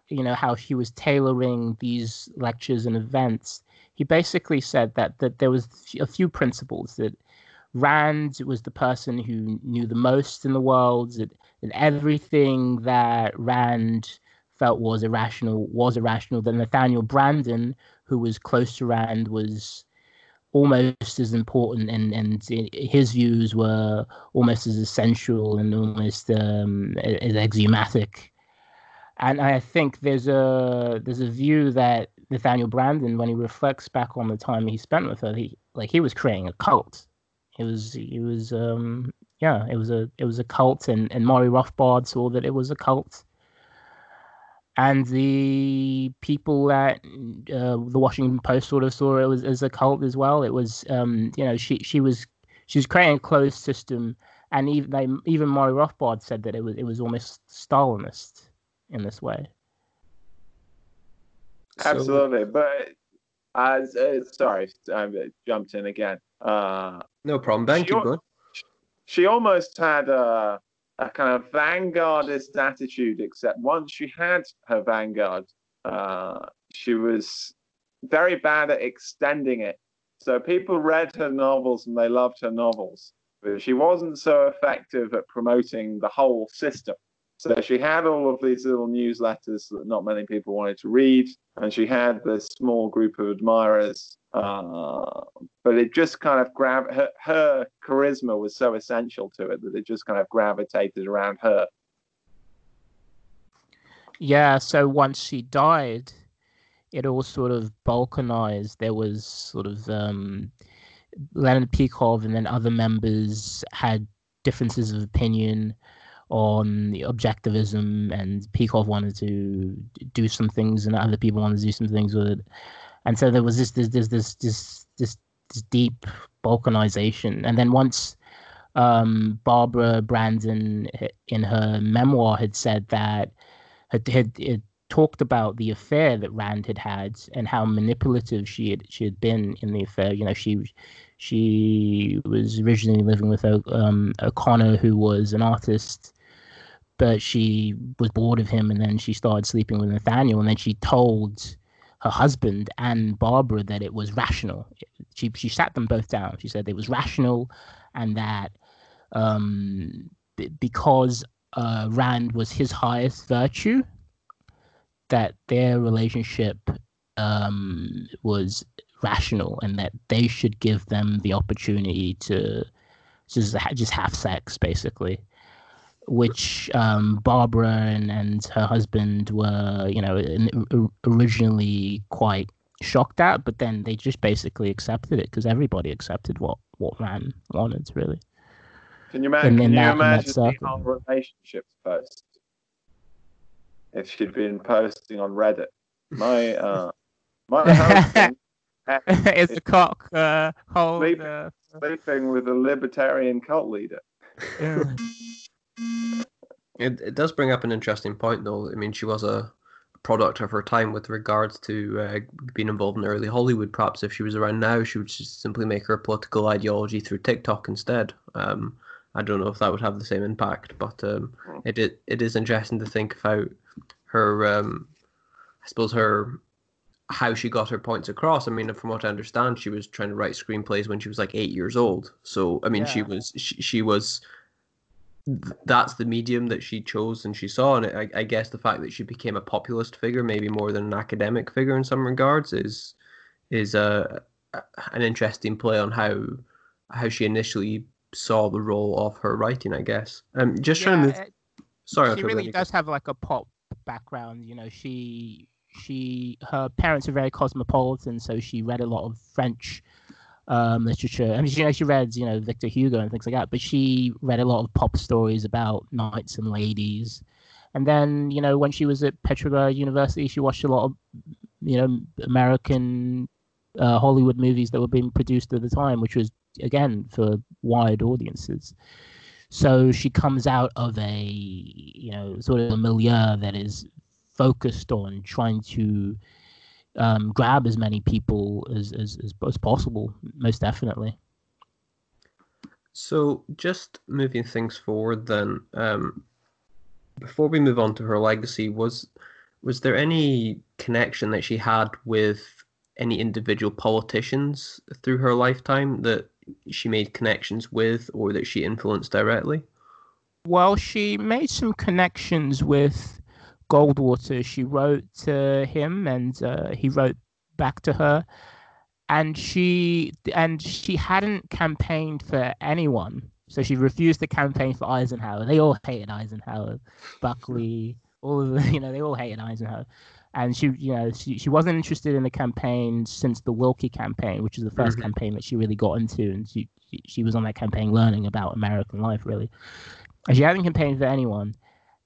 you know how he was tailoring these lectures and events, he basically said that that there was a few principles that Rand was the person who knew the most in the world, that, everything that Rand felt was irrational was irrational. That Nathaniel Branden, who was close to Rand, was almost as important, and, and his views were almost as essential and almost um, as axiomatic. And I think there's a there's a view that Nathaniel Branden when he reflects back on the time he spent with her, he like he was creating a cult. It was it was um yeah, it was a it was a cult, and and Murray Rothbard saw that it was a cult. And the people at uh, the Washington Post sort of saw it was as a cult as well. It was, um, you know, she she was she was creating a closed system, and even they even Murray Rothbard said that it was it was almost Stalinist in this way. Absolutely, so, but as uh, sorry, I jumped in again. Uh, no problem, Ben. Keep going. She almost had a, a kind of vanguardist attitude, except once she had her vanguard, uh, she was very bad at extending it. So people read her novels and they loved her novels, but she wasn't so effective at promoting the whole system. So she had all of these little newsletters that not many people wanted to read, and she had this small group of admirers. Uh, but it just kind of grabbed her, her charisma was so essential to it that it just kind of gravitated around her. Yeah, so once she died, it all sort of balkanized. There was sort of um, Leonard Peikoff and then other members had differences of opinion on objectivism, and Peikoff wanted to do some things, and other people wanted to do some things with it. And so there was this this this this this this, this deep balkanization. And then once um, Barbara Branden, in her memoir had said that had, had, had talked about the affair that Rand had had and how manipulative she had she had been in the affair. You know, she she was originally living with um, O'Connor, who was an artist, but she was bored of him and then she started sleeping with Nathaniel and then she told her husband and Barbara that it was rational. She she sat them both down. She said it was rational and that um, b- because uh, Rand was his highest virtue, that their relationship um, was rational and that they should give them the opportunity to just just have sex basically which um, Barbara and, and her husband were, you know, originally quite shocked at, but then they just basically accepted it because everybody accepted what what Rand wanted, really. Can you, imagine? can you that, imagine the whole relationships post? if she'd been posting on Reddit. My uh, my husband is the cock uh, hold? Sleep- Uh, sleeping with a libertarian cult leader. yeah. It, it does bring up an interesting point, though. I mean, she was a product of her time with regards to uh, being involved in early Hollywood. Perhaps if she was around now, she would just simply make her political ideology through TikTok instead. Um, I don't know if that would have the same impact, but um, it, it it is interesting to think about her. Um, I suppose her how she got her points across. I mean, from what I understand, she was trying to write screenplays when she was like eight years old. So I mean, she was she, she was that's the medium that she chose and she saw and I, I guess the fact that she became a populist figure maybe more than an academic figure in some regards is is a, an interesting play on how how she initially saw the role of her writing i guess. Um just trying to move it- sorry she really does have like a pop background you know she she her parents are very cosmopolitan so she read a lot of french um literature. I mean she, you know, she read you know victor hugo and things like that but she read a lot of pop stories about knights and ladies. And then you know when she was at petrograd university she watched a lot of you know american uh, hollywood movies that were being produced at the time which was again for wide audiences. So she comes out of a you know sort of a milieu that is focused on trying to um, grab as many people as, as, as, as possible most definitely So, just moving things forward, then, um, before we move on to her legacy, was was there any connection that she had with any individual politicians through her lifetime that she made connections with, or that she influenced directly? well she made some connections with goldwater she wrote to him and uh, he wrote back to her. And she and she hadn't campaigned for anyone. So she refused to campaign for eisenhower. They all hated eisenhower buckley all of the you know they all hated eisenhower. And she you know she, she wasn't interested in the campaign since the Willkie campaign which is the 1st Mhm. campaign that she really got into. And she, she she was on that campaign learning about american life really. And she hadn't campaigned for anyone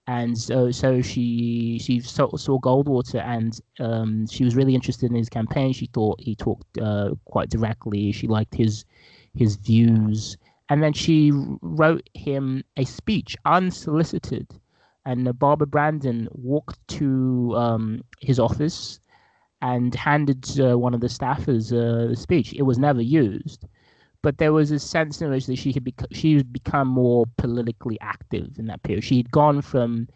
and so so she she saw, saw Goldwater and um, she was really interested in his campaign. She thought he talked uh, quite directly. She liked his his views, and then she wrote him a speech unsolicited. And Barbara Branden walked to um, his office and handed uh, one of the staffers uh, the speech. It was never used, but there was a sense in which that she had bec- she had become more politically active in that period. She had gone from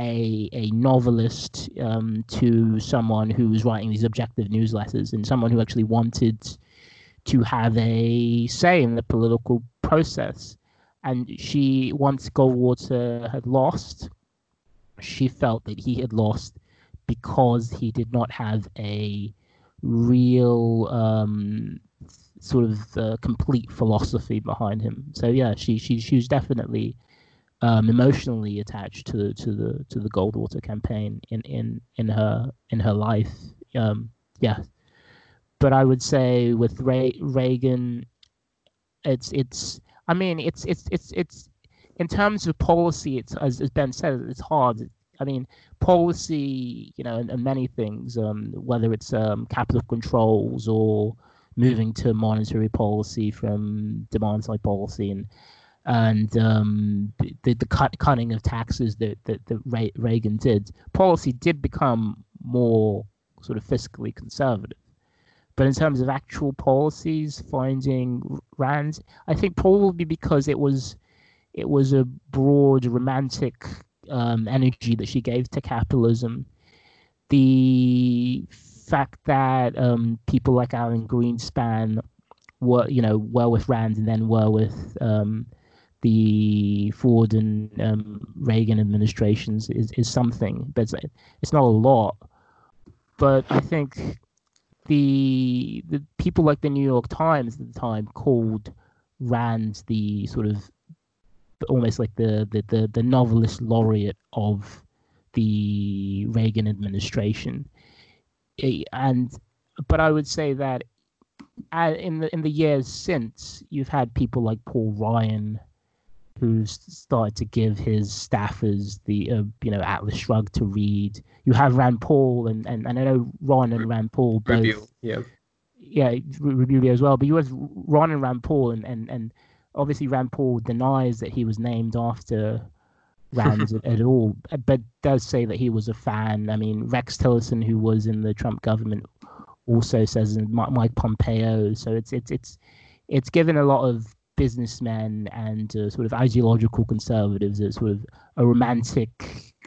a a novelist um, to someone who was writing these objective newsletters and someone who actually wanted to have a say in the political process. And she, once Goldwater had lost, she felt that he had lost because he did not have a real um, sort of uh, complete philosophy behind him. So yeah, she she she was definitely um, emotionally attached to the to the to the Goldwater campaign in in in her in her life. Um, yeah, but I would say with Ray, Reagan, it's it's I mean it's it's it's it's in terms of policy. It's as, as Ben said, it's hard. I mean, policy, you know, and, and many things, um, whether it's um, capital controls or moving to monetary policy from demand side policy and and um, the the cut, cutting of taxes that that, that Re- Reagan did, policy did become more sort of fiscally conservative. But in terms of actual policies, finding Rand, I think probably because it was it was a broad romantic um, energy that she gave to capitalism. The fact that um, people like Alan Greenspan were, you know, were with Rand and then were with um, the Ford and um, Reagan administrations is, is something, but it's, it's not a lot. But I think the the people like the New York Times at the time called Rand the sort of almost like the the, the, the novelist laureate of the Reagan administration. Eh, And but I would say that uh, in the in the years since, you've had people like Paul Ryan who started to give his staffers the uh, you know Atlas Shrugged to read. You have Rand Paul and, and, and I know Ron and Rand Paul both. Review, yeah. Yeah, Rubio as well. But you have Ron and Rand Paul, and, and, and obviously Rand Paul denies that he was named after Rand at, at, all, but does say that he was a fan. I mean, Rex Tillerson, who was in the Trump government, also says Mike Pompeo. So it's it's it's it's given a lot of businessmen and uh, sort of ideological conservatives as sort of a romantic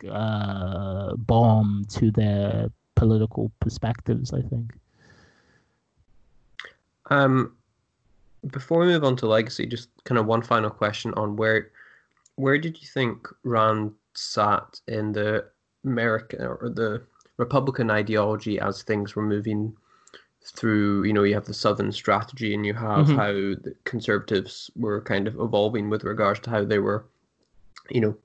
uh, balm to their political perspectives. I think. Um, before we move on to legacy, just kind of one final question on where where did you think Rand sat in the American or the Republican ideology as things were moving through you know you have the southern strategy and you have mm-hmm. how the conservatives were kind of evolving with regards to how they were you know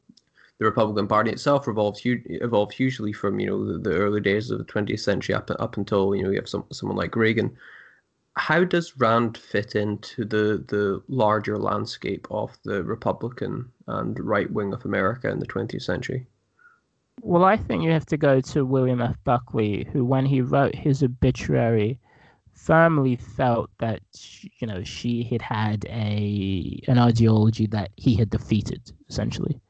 the republican party itself evolved evolved hugely from you know the, the early days of the 20th century up up until you know you have some, someone like reagan how does rand fit into the the larger landscape of the republican and right wing of america in the 20th century well, I think you have to go to William F. Buckley, who, when he wrote his obituary, firmly felt that you know she had had a an ideology that he had defeated essentially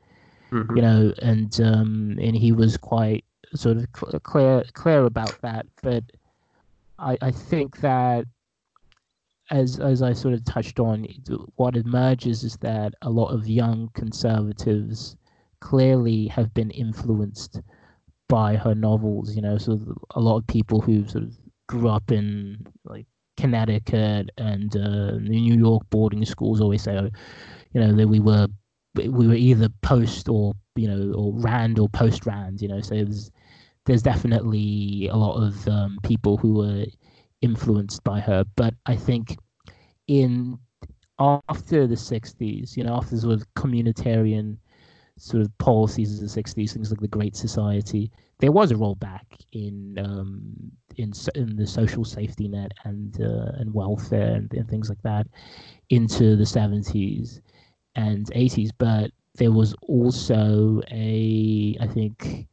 mm-hmm. you know and um and he was quite sort of cl- clear clear about that but i i think that as as i sort of touched on what emerges is that a lot of young conservatives clearly have been influenced by her novels you know so a lot of people who sort of grew up in like Connecticut and uh, New York boarding schools always say, oh, you know, that we were we were either post or you know or Rand or post Rand. You know, so there's there's definitely a lot of um, people who were influenced by her, but I think in after the 60s, you know, after sort of communitarian sort of policies of the 60s, things like the Great Society, there was a rollback in um, in in the social safety net and uh, and welfare and, and, things like that into the 70s and 80s, but there was also a I think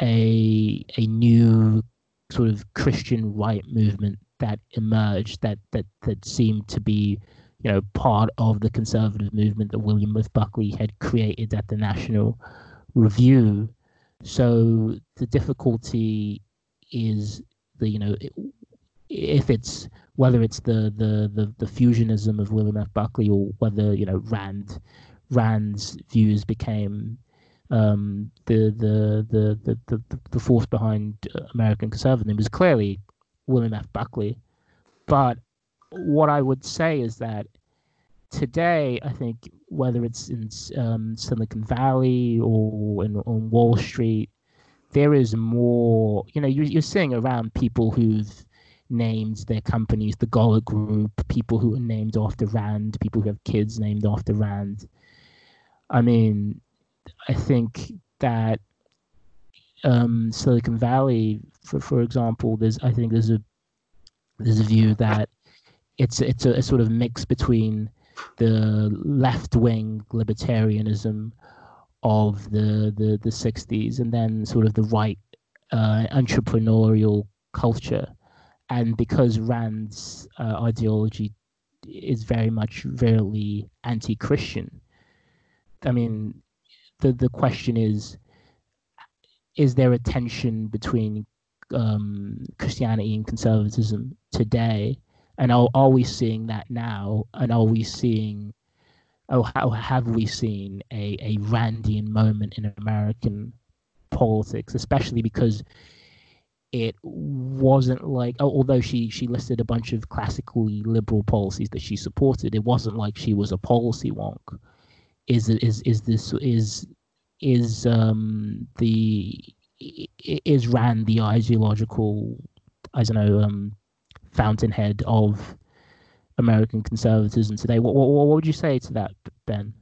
a a new sort of Christian right movement that emerged that that that seemed to be you know part of the conservative movement that William F. Buckley had created at the National Review so the difficulty is the you know if it's whether it's the the the, the fusionism of William F. Buckley or whether you know Rand Rand's views became um, the, the, the the the the force behind American conservatism was clearly William F. Buckley, but what I would say is that today, I think whether it's in um, Silicon Valley or in, on Wall Street, there is more. You know, you're, you're seeing around people who've named their companies the Golic Group, people who are named after Rand, people who have kids named after Rand. I mean, I think that um, Silicon Valley, for for example, there's I think there's a there's a view that it's it's a, a sort of mix between the left wing libertarianism of the, the, the 60s and then sort of the right uh, entrepreneurial culture. And because Rand's uh, ideology is very much very anti Christian, I mean, the, the question is is there a tension between um, Christianity and conservatism today? And are, are we seeing that now? And are we seeing, oh, how have we seen a, a Randian moment in American politics, especially because it wasn't like oh, although she she listed a bunch of classically liberal policies that she supported it wasn't like she was a policy wonk is is is this is is um the is rand the ideological i don't know um fountainhead of American conservatism today. What, what, what would you say to that, Ben?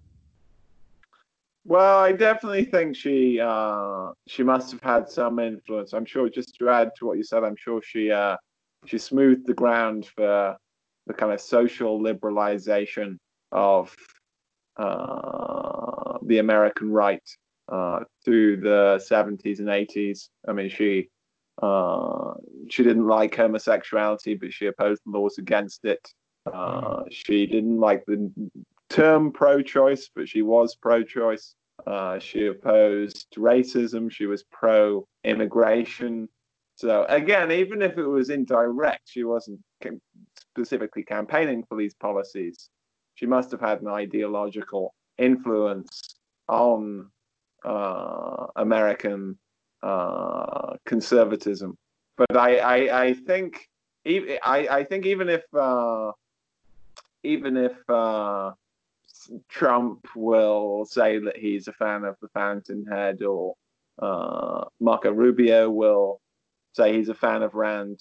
Well, I definitely think she uh, she must have had some influence. I'm sure. Just to add to what you said, I'm sure she uh, she smoothed the ground for the kind of social liberalization of uh, the American right uh, through the 70s and 80s. I mean, she uh, she didn't like homosexuality, but she opposed laws against it. Uh, she didn't like the term pro-choice, but she was pro-choice. Uh, she opposed racism. She was pro-immigration. So again, even if it was indirect, she wasn't specifically campaigning for these policies. She must have had an ideological influence on uh, American uh, conservatism. But I, I, I think, I, I think even if, uh, even if uh, Trump will say that he's a fan of the Fountainhead, or uh, Marco Rubio will say he's a fan of Rand.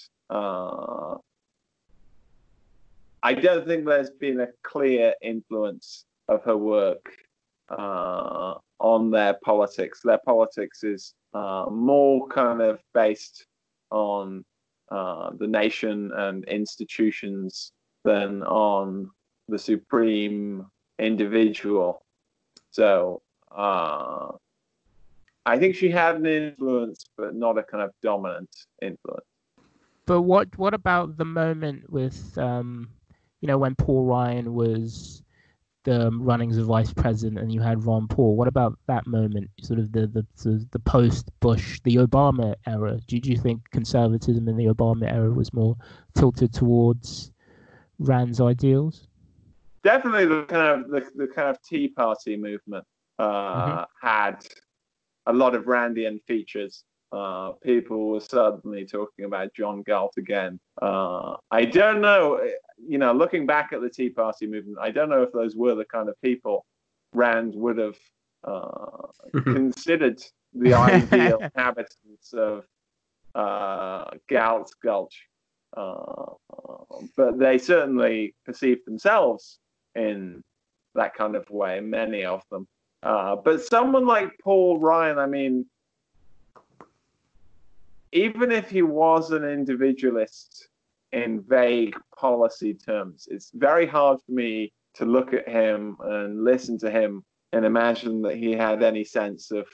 I don't think there's been a clear influence of her work uh, on their politics. Their politics is uh, more kind of based on uh, the nation and institutions than on the supreme individual. So uh, I think she had an influence, but not a kind of dominant influence. But what what about the moment with um, you know when Paul Ryan was the runnings of vice president and you had Ron Paul. What about that moment, sort of the the the, the post Bush, the Obama era? Do, do you think conservatism in the Obama era was more tilted towards Rand's ideals? Definitely, the kind of the, the kind of Tea Party movement uh, mm-hmm. had a lot of Randian features. Uh, people were suddenly talking about John Galt again. Uh, I don't know, you know, looking back at the Tea Party movement, I don't know if those were the kind of people Rand would have uh, considered the ideal inhabitants of uh, Galt's Gulch. Uh, but they certainly perceived themselves in that kind of way, many of them. Uh, but someone like Paul Ryan, I mean, even if he was an individualist in vague policy terms, it's very hard for me to look at him and listen to him and imagine that he had any sense of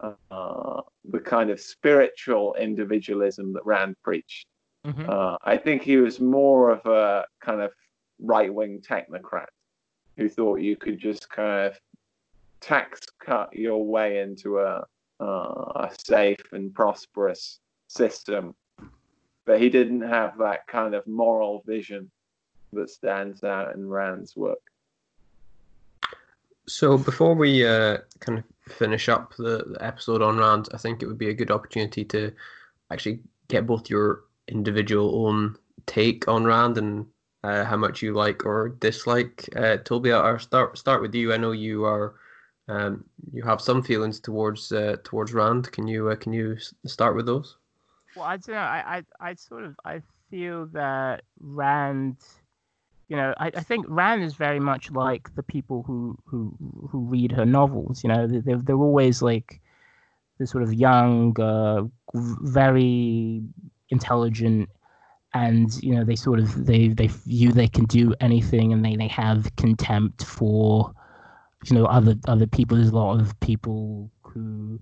uh, the kind of spiritual individualism that Rand preached. Mm-hmm. Uh, I think he was more of a kind of right wing technocrat who thought you could just kind of tax cut your way into a, uh, a safe and prosperous system, but he didn't have that kind of moral vision that stands out in Rand's work. So before we uh, kind of finish up the, the, episode on Rand, I think it would be a good opportunity to actually get both your individual own take on Rand and uh, how much you like or dislike. Uh, Toby, I'll start start with you. I know you are um, you have some feelings towards uh, towards Rand. Can you uh, can you start with those? Well, I don't know. I, I, I sort of I feel that Rand, you know, I, I think Rand is very much like the people who who who read her novels. You know, they're they're always like the sort of young, uh, very intelligent, and you know they sort of they they view they can do anything, and they they have contempt for you know other other people. There's a lot of people who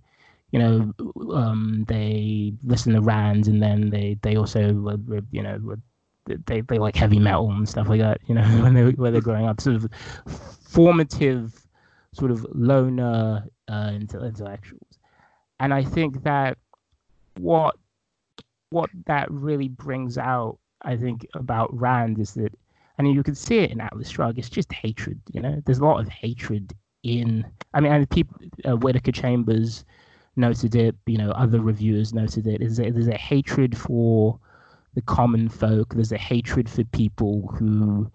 you know, um, they listen to Rand, and then they they also you know they they like heavy metal and stuff like that. You know, when they when they're growing up, sort of formative, sort of loner uh, intellectuals, and I think that what what that really brings out, I think, about Rand is that, and you can see it in Atlas Shrugged. It's just hatred. You know, there's a lot of hatred in. I mean, and people, uh, Whittaker Chambers noted it. You know, other reviewers noted it. A, there's a hatred for the common folk. There's a hatred for people who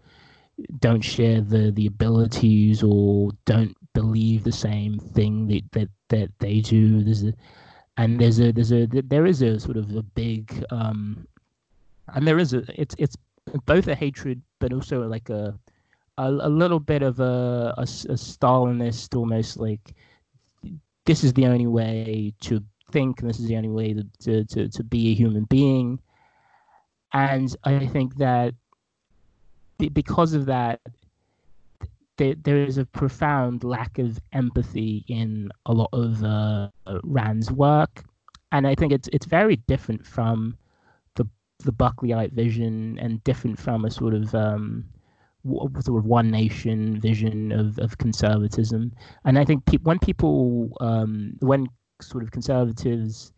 don't share the the abilities or don't believe the same thing that that, that they do. There's a and there's a there's a there is a sort of a big um and there is a it's it's both a hatred but also like a a, a little bit of a, a, a Stalinist almost like this is the only way to think and this is the only way to, to, to, to be a human being. And i think that because of that there, is a profound lack of empathy in a lot of uh, Rand's work, and I think it's it's very different from the the Buckleyite vision and different from a sort of um, sort of one nation vision of, of conservatism. And I think pe- when people um, when sort of conservatives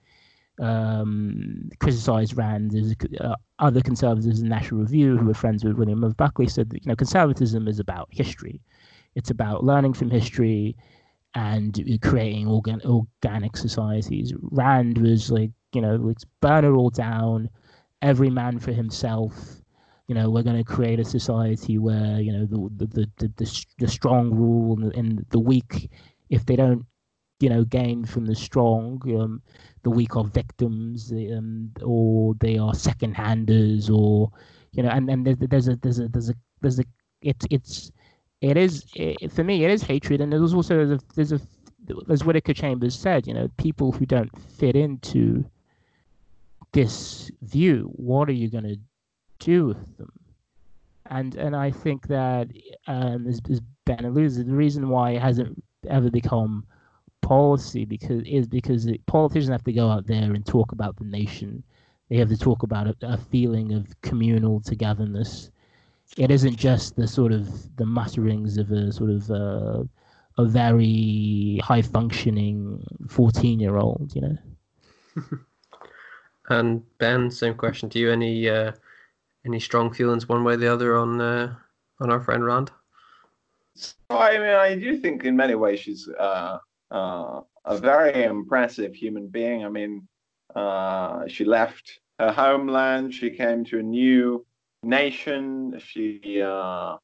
um, criticized Rand, as uh, other conservatives in National Review who were friends with William F. Buckley said that you know conservatism is about history. It's about learning from history and creating organ- organic societies. Rand was like, you know, let's burn it all down, every man for himself. You know, we're going to create a society where you know the the the, the, the strong rule and the, and the weak, if they don't, you know, gain from the strong, um, the weak are victims, um, or they are second-handers, or you know, and and there's, there's a there's a there's a there's a it's it's it is it, for me it is hatred. And there's also there's a, there's a as Whittaker Chambers said you know people who don't fit into this view what are you going to do with them. And and I think that um, as Ben alludes the reason why it hasn't ever become policy because is because it, politicians have to go out there and talk about the nation. They have to talk about a, a feeling of communal togetherness. It isn't just the sort of the mutterings of a sort of uh, a very high functioning 14 year old you know? And ben same question to you. Any uh, any strong feelings one way or the other on uh, on our friend rand so, i mean i do think in many ways she's uh, uh, a very impressive human being i mean uh, she left her homeland she came to a new nation. She uh,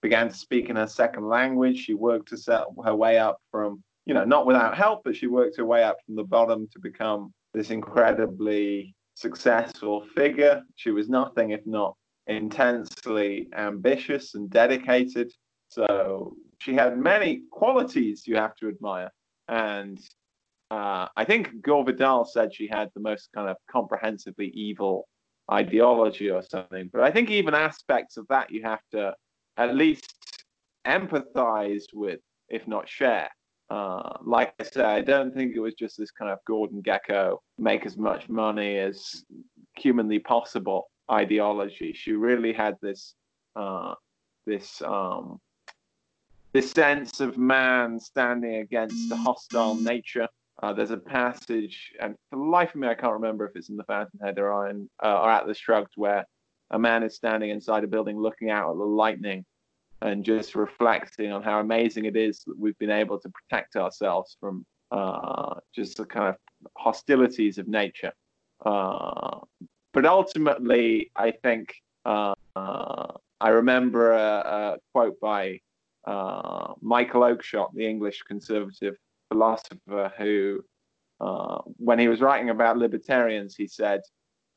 began to speak in her second language. She worked set her way up from, you know, not without help, but she worked her way up from the bottom to become this incredibly successful figure. She was nothing if not intensely ambitious and dedicated. So she had many qualities you have to admire. And uh, I think Gore Vidal said she had the most kind of comprehensively evil ideology or something. But I think even aspects of that you have to at least empathize with, if not share. Uh, like I said, I don't think it was just this kind of Gordon Gekko make as much money as humanly possible ideology. She really had this uh, this um, this sense of man standing against a hostile nature uh, there's a passage, and for the life of me, I can't remember if it's in the Fountainhead or in uh, or Atlas Shrugged, where a man is standing inside a building, looking out at the lightning, and just reflecting on how amazing it is that we've been able to protect ourselves from uh, just the kind of hostilities of nature. Uh, but ultimately, I think uh, I remember a, a quote by uh, Michael Oakeshott, the English conservative philosopher who, uh, when he was writing about libertarians, he said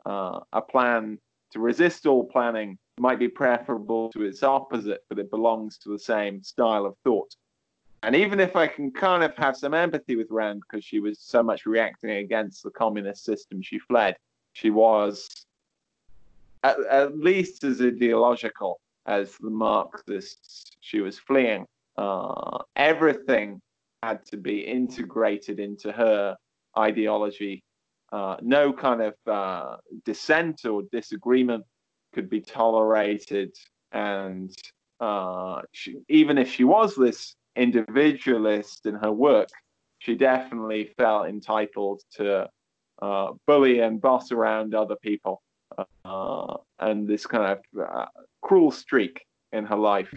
uh, a plan to resist all planning might be preferable to its opposite, but it belongs to the same style of thought. And even if I can kind of have some empathy with Rand because she was so much reacting against the communist system she fled, she was at, at least as ideological as the Marxists she was fleeing. Uh, everything had to be integrated into her ideology. Uh, no kind of uh, dissent or disagreement could be tolerated. And uh, she, even if she was this individualist in her work, she definitely felt entitled to uh, bully and boss around other people. Uh, and this kind of uh, cruel streak in her life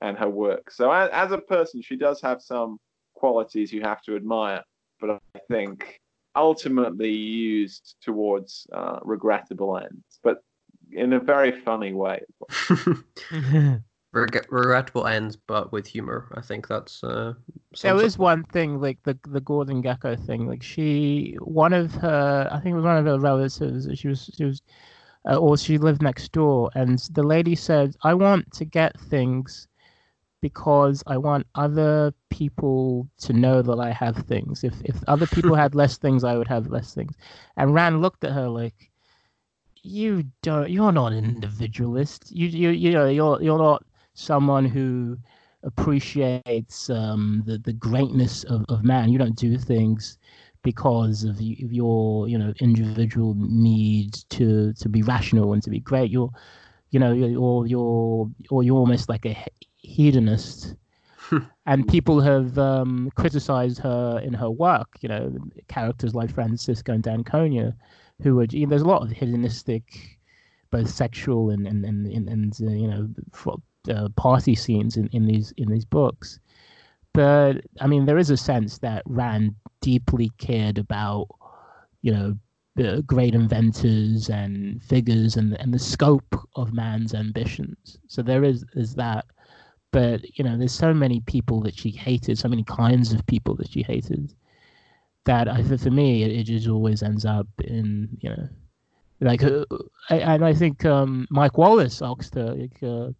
and her work. So, as, as a person, she does have some qualities you have to admire, but I think ultimately used towards uh, regrettable ends, but in a very funny way. Reg- regrettable ends, but with humor. I think that's. Uh, there was one thing, like the the Gordon Gekko thing. Like she, one of her, I think it was one of her relatives. She was she was, uh, or she lived next door, and the lady said, "I want to get things." Because I want other people to know that I have things. If if other people had less things, I would have less things. And Rand looked at her like, "You don't. You're not an individualist. You you you know you're you're not someone who appreciates um, the the greatness of, of man. You don't do things because of, your you know individual need to to be rational and to be great. You're you know you're you're or you're almost like a hedonist. and people have um, criticized her in her work. You know, characters like Francisco and d'Anconia, who are you know, there's a lot of hedonistic, both sexual and and and and, and uh, you know uh, party scenes in, in these in these books. But I mean, there is a sense that Rand deeply cared about, you know, the great inventors and figures and and the scope of man's ambitions. So there is is that. But you know, there's so many people that she hated, so many kinds of people that she hated, that I for me it, it just always ends up in you know, like, uh, I, and I think um, Mike Wallace asked her like. Uh,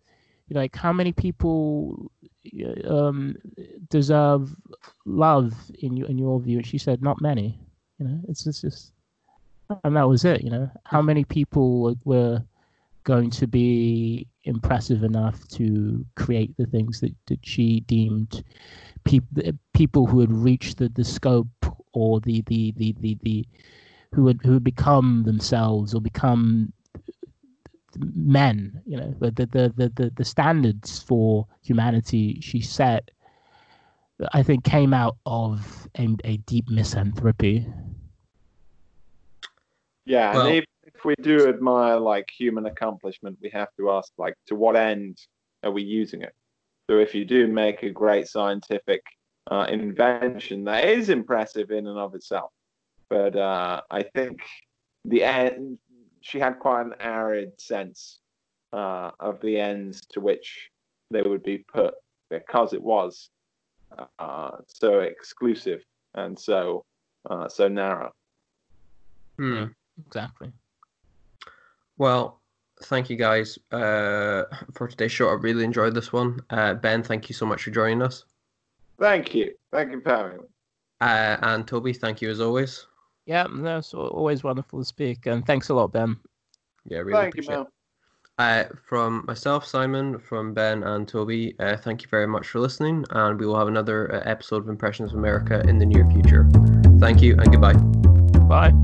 like how many people um, deserve love in your in your view? And she said, not many. You know, it's, it's just, and that was it. You know, how many people were going to be impressive enough to create the things that, that she deemed people people who had reached the, the scope or the the the the, the who had who had become themselves or become men you know the the the the, the standards for humanity she set i think came out of a, a deep misanthropy. Yeah well, and if, we do admire like human accomplishment we have to ask like to what end are we using it so if you do make a great scientific uh, invention that is impressive in and of itself but uh, i think the end she had quite an arid sense uh, of the ends to which they would be put because it was uh, so exclusive and so uh, so narrow. Hmm. Exactly. Well, thank you guys uh, for today's show. I really enjoyed this one. Uh, ben, thank you so much for joining us. Thank you. Thank you for having me. Uh, and Toby, thank you as always. Yeah, that's always wonderful to speak, and thanks a lot, Ben. Yeah, really thank appreciate you, it. Uh, from myself, Simon, from Ben and Toby, uh, thank you very much for listening, and we will have another uh, episode of Impressions of America in the near future. Thank you and goodbye. Bye.